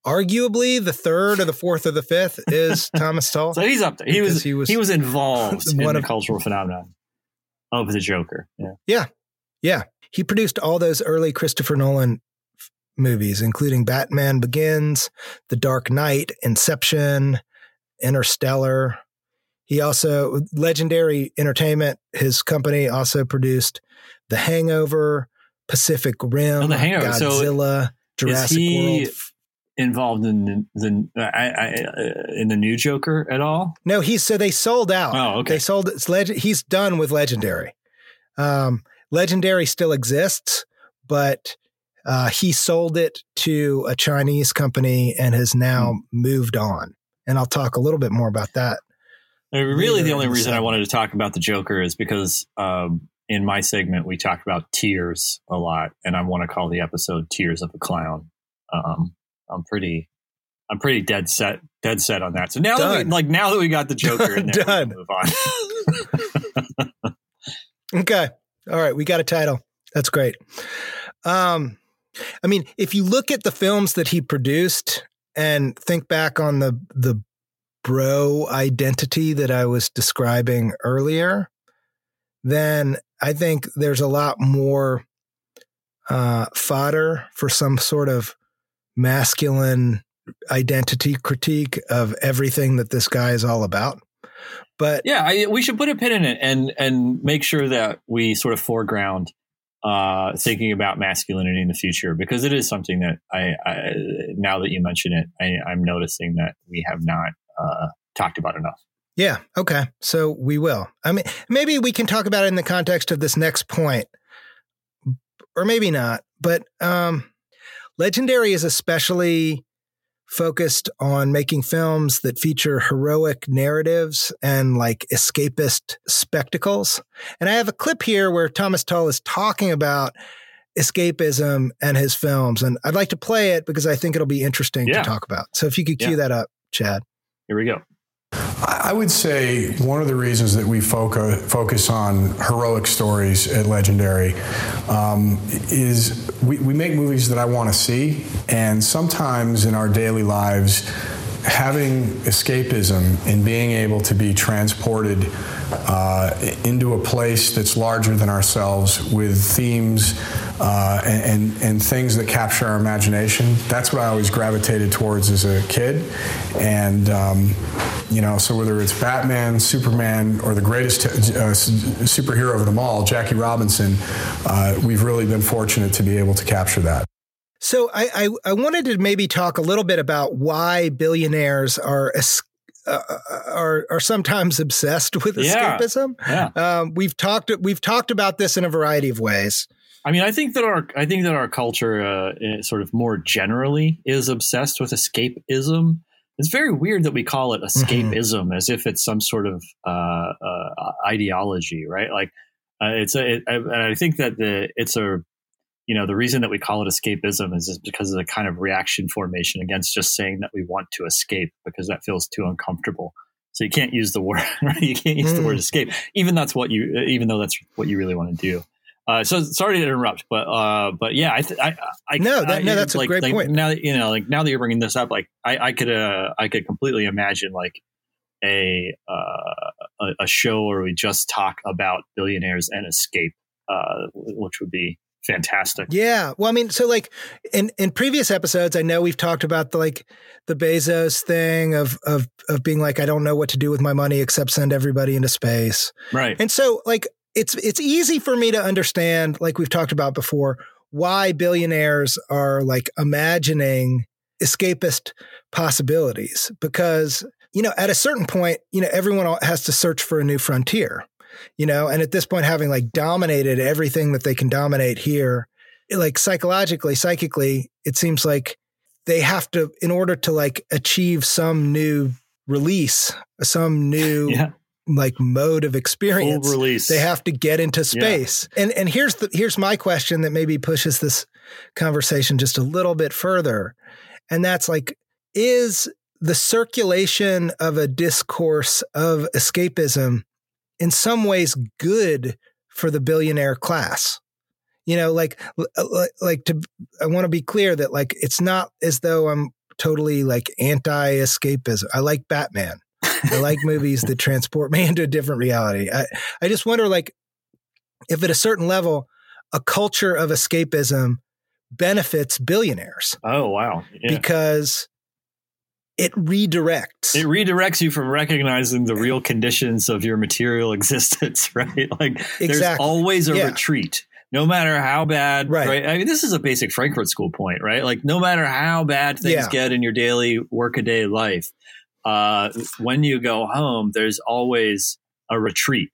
Arguably, the third or the fourth or the fifth is Thomas Tull. so he's up there. He was, he was he was involved in the cultural phenomenon of the Joker. Yeah, yeah, yeah. He produced all those early Christopher Nolan f- movies, including Batman Begins, The Dark Knight, Inception, Interstellar. He also, Legendary Entertainment, his company also produced The Hangover, Pacific Rim, oh, the Hangover. Godzilla, so Jurassic World. Involved in the, the I, I, uh, in the new Joker at all? No, he's so they sold out. Oh, okay. They sold. It's leg- he's done with Legendary. Um, Legendary still exists, but uh, he sold it to a Chinese company and has now mm. moved on. And I'll talk a little bit more about that. really, the only reason I wanted to talk about the Joker is because um, in my segment we talked about tears a lot, and I want to call the episode "Tears of a Clown." Um, I'm pretty I'm pretty dead set dead set on that. So now Done. that we, like now that we got the Joker in there, Done. move on. okay. All right, we got a title. That's great. Um I mean, if you look at the films that he produced and think back on the the bro identity that I was describing earlier, then I think there's a lot more uh, fodder for some sort of masculine identity critique of everything that this guy is all about. But yeah, I, we should put a pin in it and and make sure that we sort of foreground uh, thinking about masculinity in the future because it is something that I, I now that you mention it, I, am noticing that we have not uh, talked about enough. Yeah. Okay. So we will. I mean, maybe we can talk about it in the context of this next point, or maybe not. But um, Legendary is especially focused on making films that feature heroic narratives and like escapist spectacles. And I have a clip here where Thomas Tull is talking about escapism and his films. And I'd like to play it because I think it'll be interesting yeah. to talk about. So if you could cue yeah. that up, Chad. Here we go. I would say one of the reasons that we focus, focus on heroic stories at Legendary um, is we, we make movies that I want to see, and sometimes in our daily lives, having escapism and being able to be transported uh, into a place that's larger than ourselves with themes uh, and, and, things that capture our imagination. That's what I always gravitated towards as a kid. And, um, you know, so whether it's Batman, Superman, or the greatest uh, superhero of them all, Jackie Robinson, uh, we've really been fortunate to be able to capture that. So I, I, I wanted to maybe talk a little bit about why billionaires are uh, are are sometimes obsessed with escapism. Yeah. yeah. Um, we've talked we've talked about this in a variety of ways. I mean, I think that our I think that our culture, uh, eh, sort of more generally, is obsessed with escapism. It's very weird that we call it mm-hmm. escapism mm-hmm. as if it's some sort of uh, uh, ideology, right? Like uh, it's a. It, I, I think that the it's a you know, the reason that we call it escapism is, is because of the kind of reaction formation against just saying that we want to escape because that feels too uncomfortable. So you can't use the word, right? You can't use mm. the word mm. escape, even that's what you, even though that's what you really want to do. Uh, so sorry to interrupt, but uh, but yeah, I, th- I, I no, that, I, no, that's like, a great like, point. Now that you know, like now that you're bringing this up, like I, I could uh, I could completely imagine like a, uh, a, a show where we just talk about billionaires and escape, uh, which would be fantastic. Yeah. Well, I mean, so like in in previous episodes, I know we've talked about the like the Bezos thing of of of being like, I don't know what to do with my money except send everybody into space. Right. And so like it's it's easy for me to understand, like we've talked about before, why billionaires are like imagining escapist possibilities because you know at a certain point you know everyone has to search for a new frontier you know, and at this point, having like dominated everything that they can dominate here, like psychologically, psychically, it seems like they have to, in order to like achieve some new release, some new. Yeah. like mode of experience Full release they have to get into space yeah. and and here's the here's my question that maybe pushes this conversation just a little bit further and that's like is the circulation of a discourse of escapism in some ways good for the billionaire class. You know, like uh, like to I want to be clear that like it's not as though I'm totally like anti-escapism. I like Batman. I like movies that transport me into a different reality. I I just wonder like if at a certain level a culture of escapism benefits billionaires. Oh wow. Yeah. Because it redirects. It redirects you from recognizing the real conditions of your material existence, right? Like exactly. there's always a yeah. retreat. No matter how bad, right. right. I mean, this is a basic Frankfurt School point, right? Like, no matter how bad things yeah. get in your daily workaday life, uh, when you go home, there's always a retreat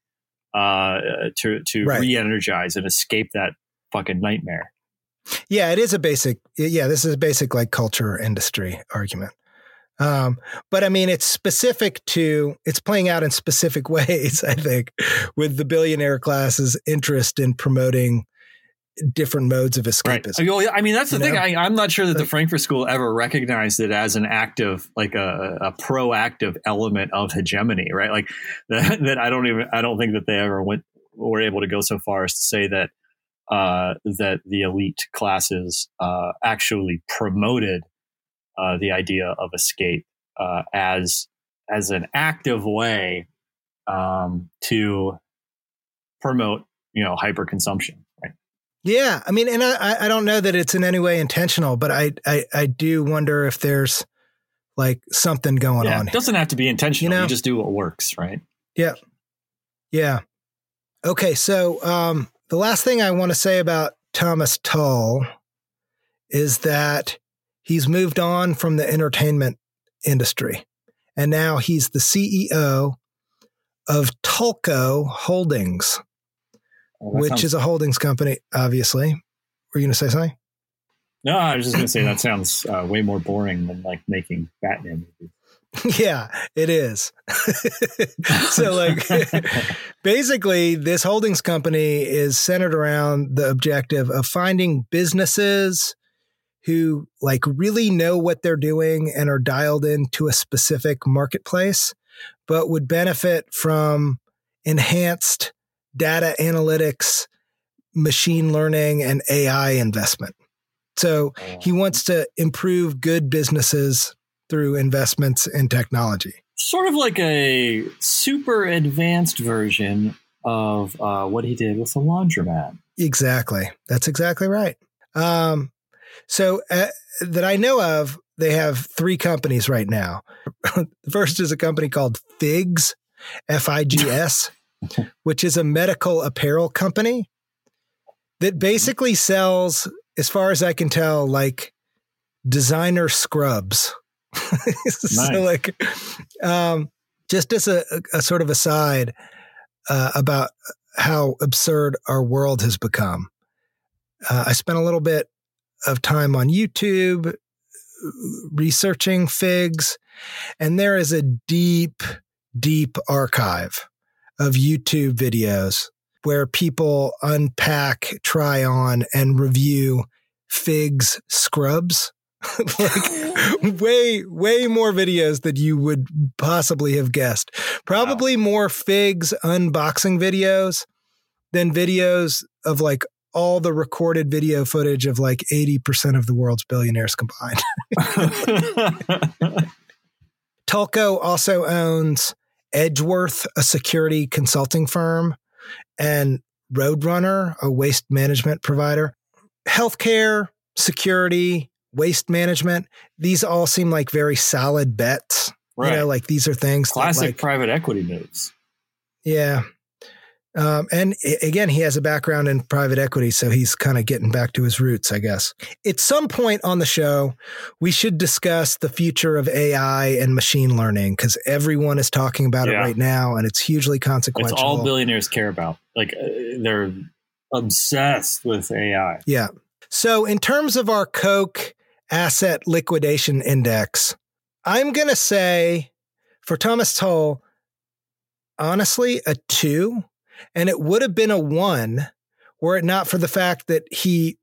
uh, to to right. re-energize and escape that fucking nightmare. Yeah, it is a basic. Yeah, this is a basic like culture industry argument. Um, but I mean, it's specific to, it's playing out in specific ways, I think, with the billionaire class's interest in promoting different modes of escapism. Right. I mean, that's the you thing. I, am not sure that the Frankfurt School ever recognized it as an active, like a, a proactive element of hegemony, right? Like that, that, I don't even, I don't think that they ever went, were able to go so far as to say that, uh, that the elite classes, uh, actually promoted, uh, the idea of escape, uh, as, as an active way, um, to promote, you know, hyper consumption. Yeah, I mean, and I I don't know that it's in any way intentional, but I I, I do wonder if there's like something going yeah, on. It doesn't have to be intentional. You, know? you just do what works, right? Yeah, yeah. Okay, so um, the last thing I want to say about Thomas Tull is that he's moved on from the entertainment industry, and now he's the CEO of Tulco Holdings which sounds- is a holdings company, obviously. Were you going to say something? No, I was just going to say that sounds uh, way more boring than like making Batman movies. yeah, it is. so, like, basically, this holdings company is centered around the objective of finding businesses who like really know what they're doing and are dialed into a specific marketplace, but would benefit from enhanced data analytics, machine learning, and AI investment. So he wants to improve good businesses through investments in technology. Sort of like a super advanced version of uh, what he did with the laundromat. Exactly. That's exactly right. Um, so uh, that I know of, they have three companies right now. the first is a company called Figs, F I G S. which is a medical apparel company that basically sells, as far as I can tell, like designer scrubs. nice. so, like, um, just as a, a, sort of aside uh, about how absurd our world has become, uh, I spent a little bit of time on YouTube researching figs, and there is a deep, deep archive of YouTube videos where people unpack, try on, and review figs scrubs. like way, way more videos than you would possibly have guessed. Probably wow. more figs unboxing videos than videos of like all the recorded video footage of like 80% of the world's billionaires combined. Tulco also owns Edgeworth, a security consulting firm, and Roadrunner, a waste management provider. Healthcare, security, waste management, these all seem like very solid bets. Right. You know, like these are things classic like, private equity moves. Yeah. Um, and again, he has a background in private equity, so he's kind of getting back to his roots, I guess. At some point on the show, we should discuss the future of AI and machine learning because everyone is talking about yeah. it right now, and it's hugely consequential. It's all billionaires care about. Like uh, they're obsessed with AI. Yeah. So, in terms of our Coke asset liquidation index, I'm going to say for Thomas Tull, honestly, a two and it would have been a one were it not for the fact that he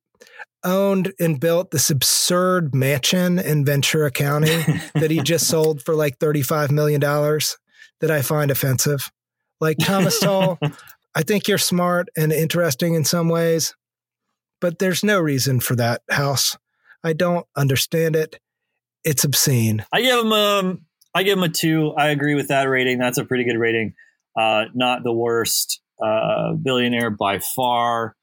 owned and built this absurd mansion in Ventura County that he just sold for like $35 million that I find offensive. Like Thomas Tull, I think you're smart and interesting in some ways, but there's no reason for that house. I don't understand it. It's obscene. I give him a, I give him a two. I agree with that rating. That's a pretty good rating. Uh, not the worst uh, billionaire by far.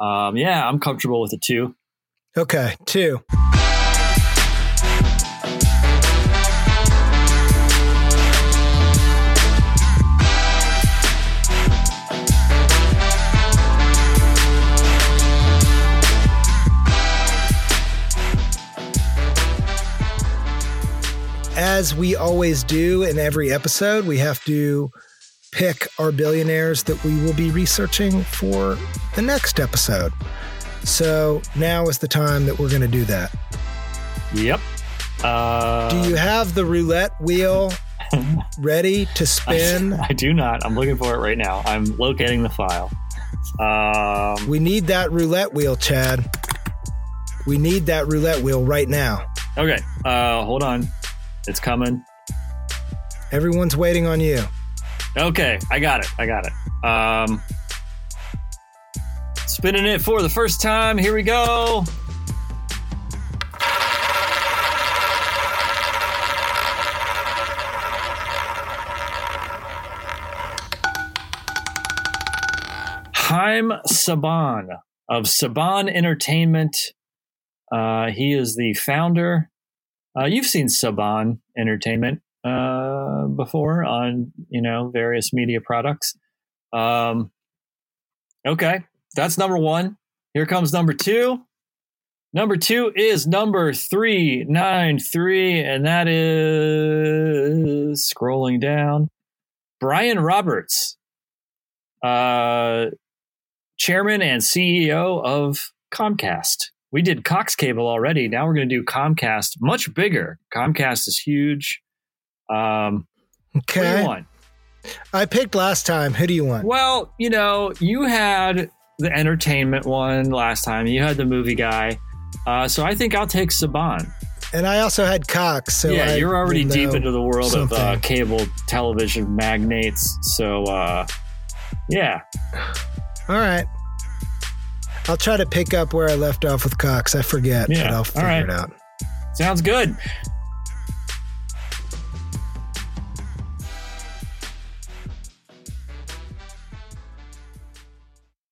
Um, yeah, I'm comfortable with a two. Okay, two. As we always do in every episode, we have to pick our billionaires that we will be researching for the next episode. So now is the time that we're going to do that. Yep. Uh, do you have the roulette wheel ready to spin? I, I, do not. I'm looking for it right now. I'm locating the file. Um, we need that roulette wheel, Chad. We need that roulette wheel right now. Okay. Uh, hold on. It's coming. Everyone's waiting on you. Okay, I got it. I got it. Um, spinning it for the first time. Here we go. Haim Saban of Saban Entertainment. Uh, he is the founder. Uh, you've seen Saban Entertainment uh, before on you know various media products. Um, okay, that's number one. Here comes number two. Number two is number three nine three, and that is scrolling down. Brian Roberts. Uh, chairman and CEO of Comcast. We did Cox Cable already. Now we're going to do Comcast, much bigger. Comcast is huge. Um, okay. want? I picked last time. Who do you want? Well, you know, you had the entertainment one last time. You had the movie guy. Uh, so I think I'll take Saban. And I also had Cox. So yeah, I you're already deep into the world something. of uh, cable television magnates. So uh, yeah. All right. I'll try to pick up where I left off with Cox. I forget, Yeah. but I'll figure right. it out. Sounds good.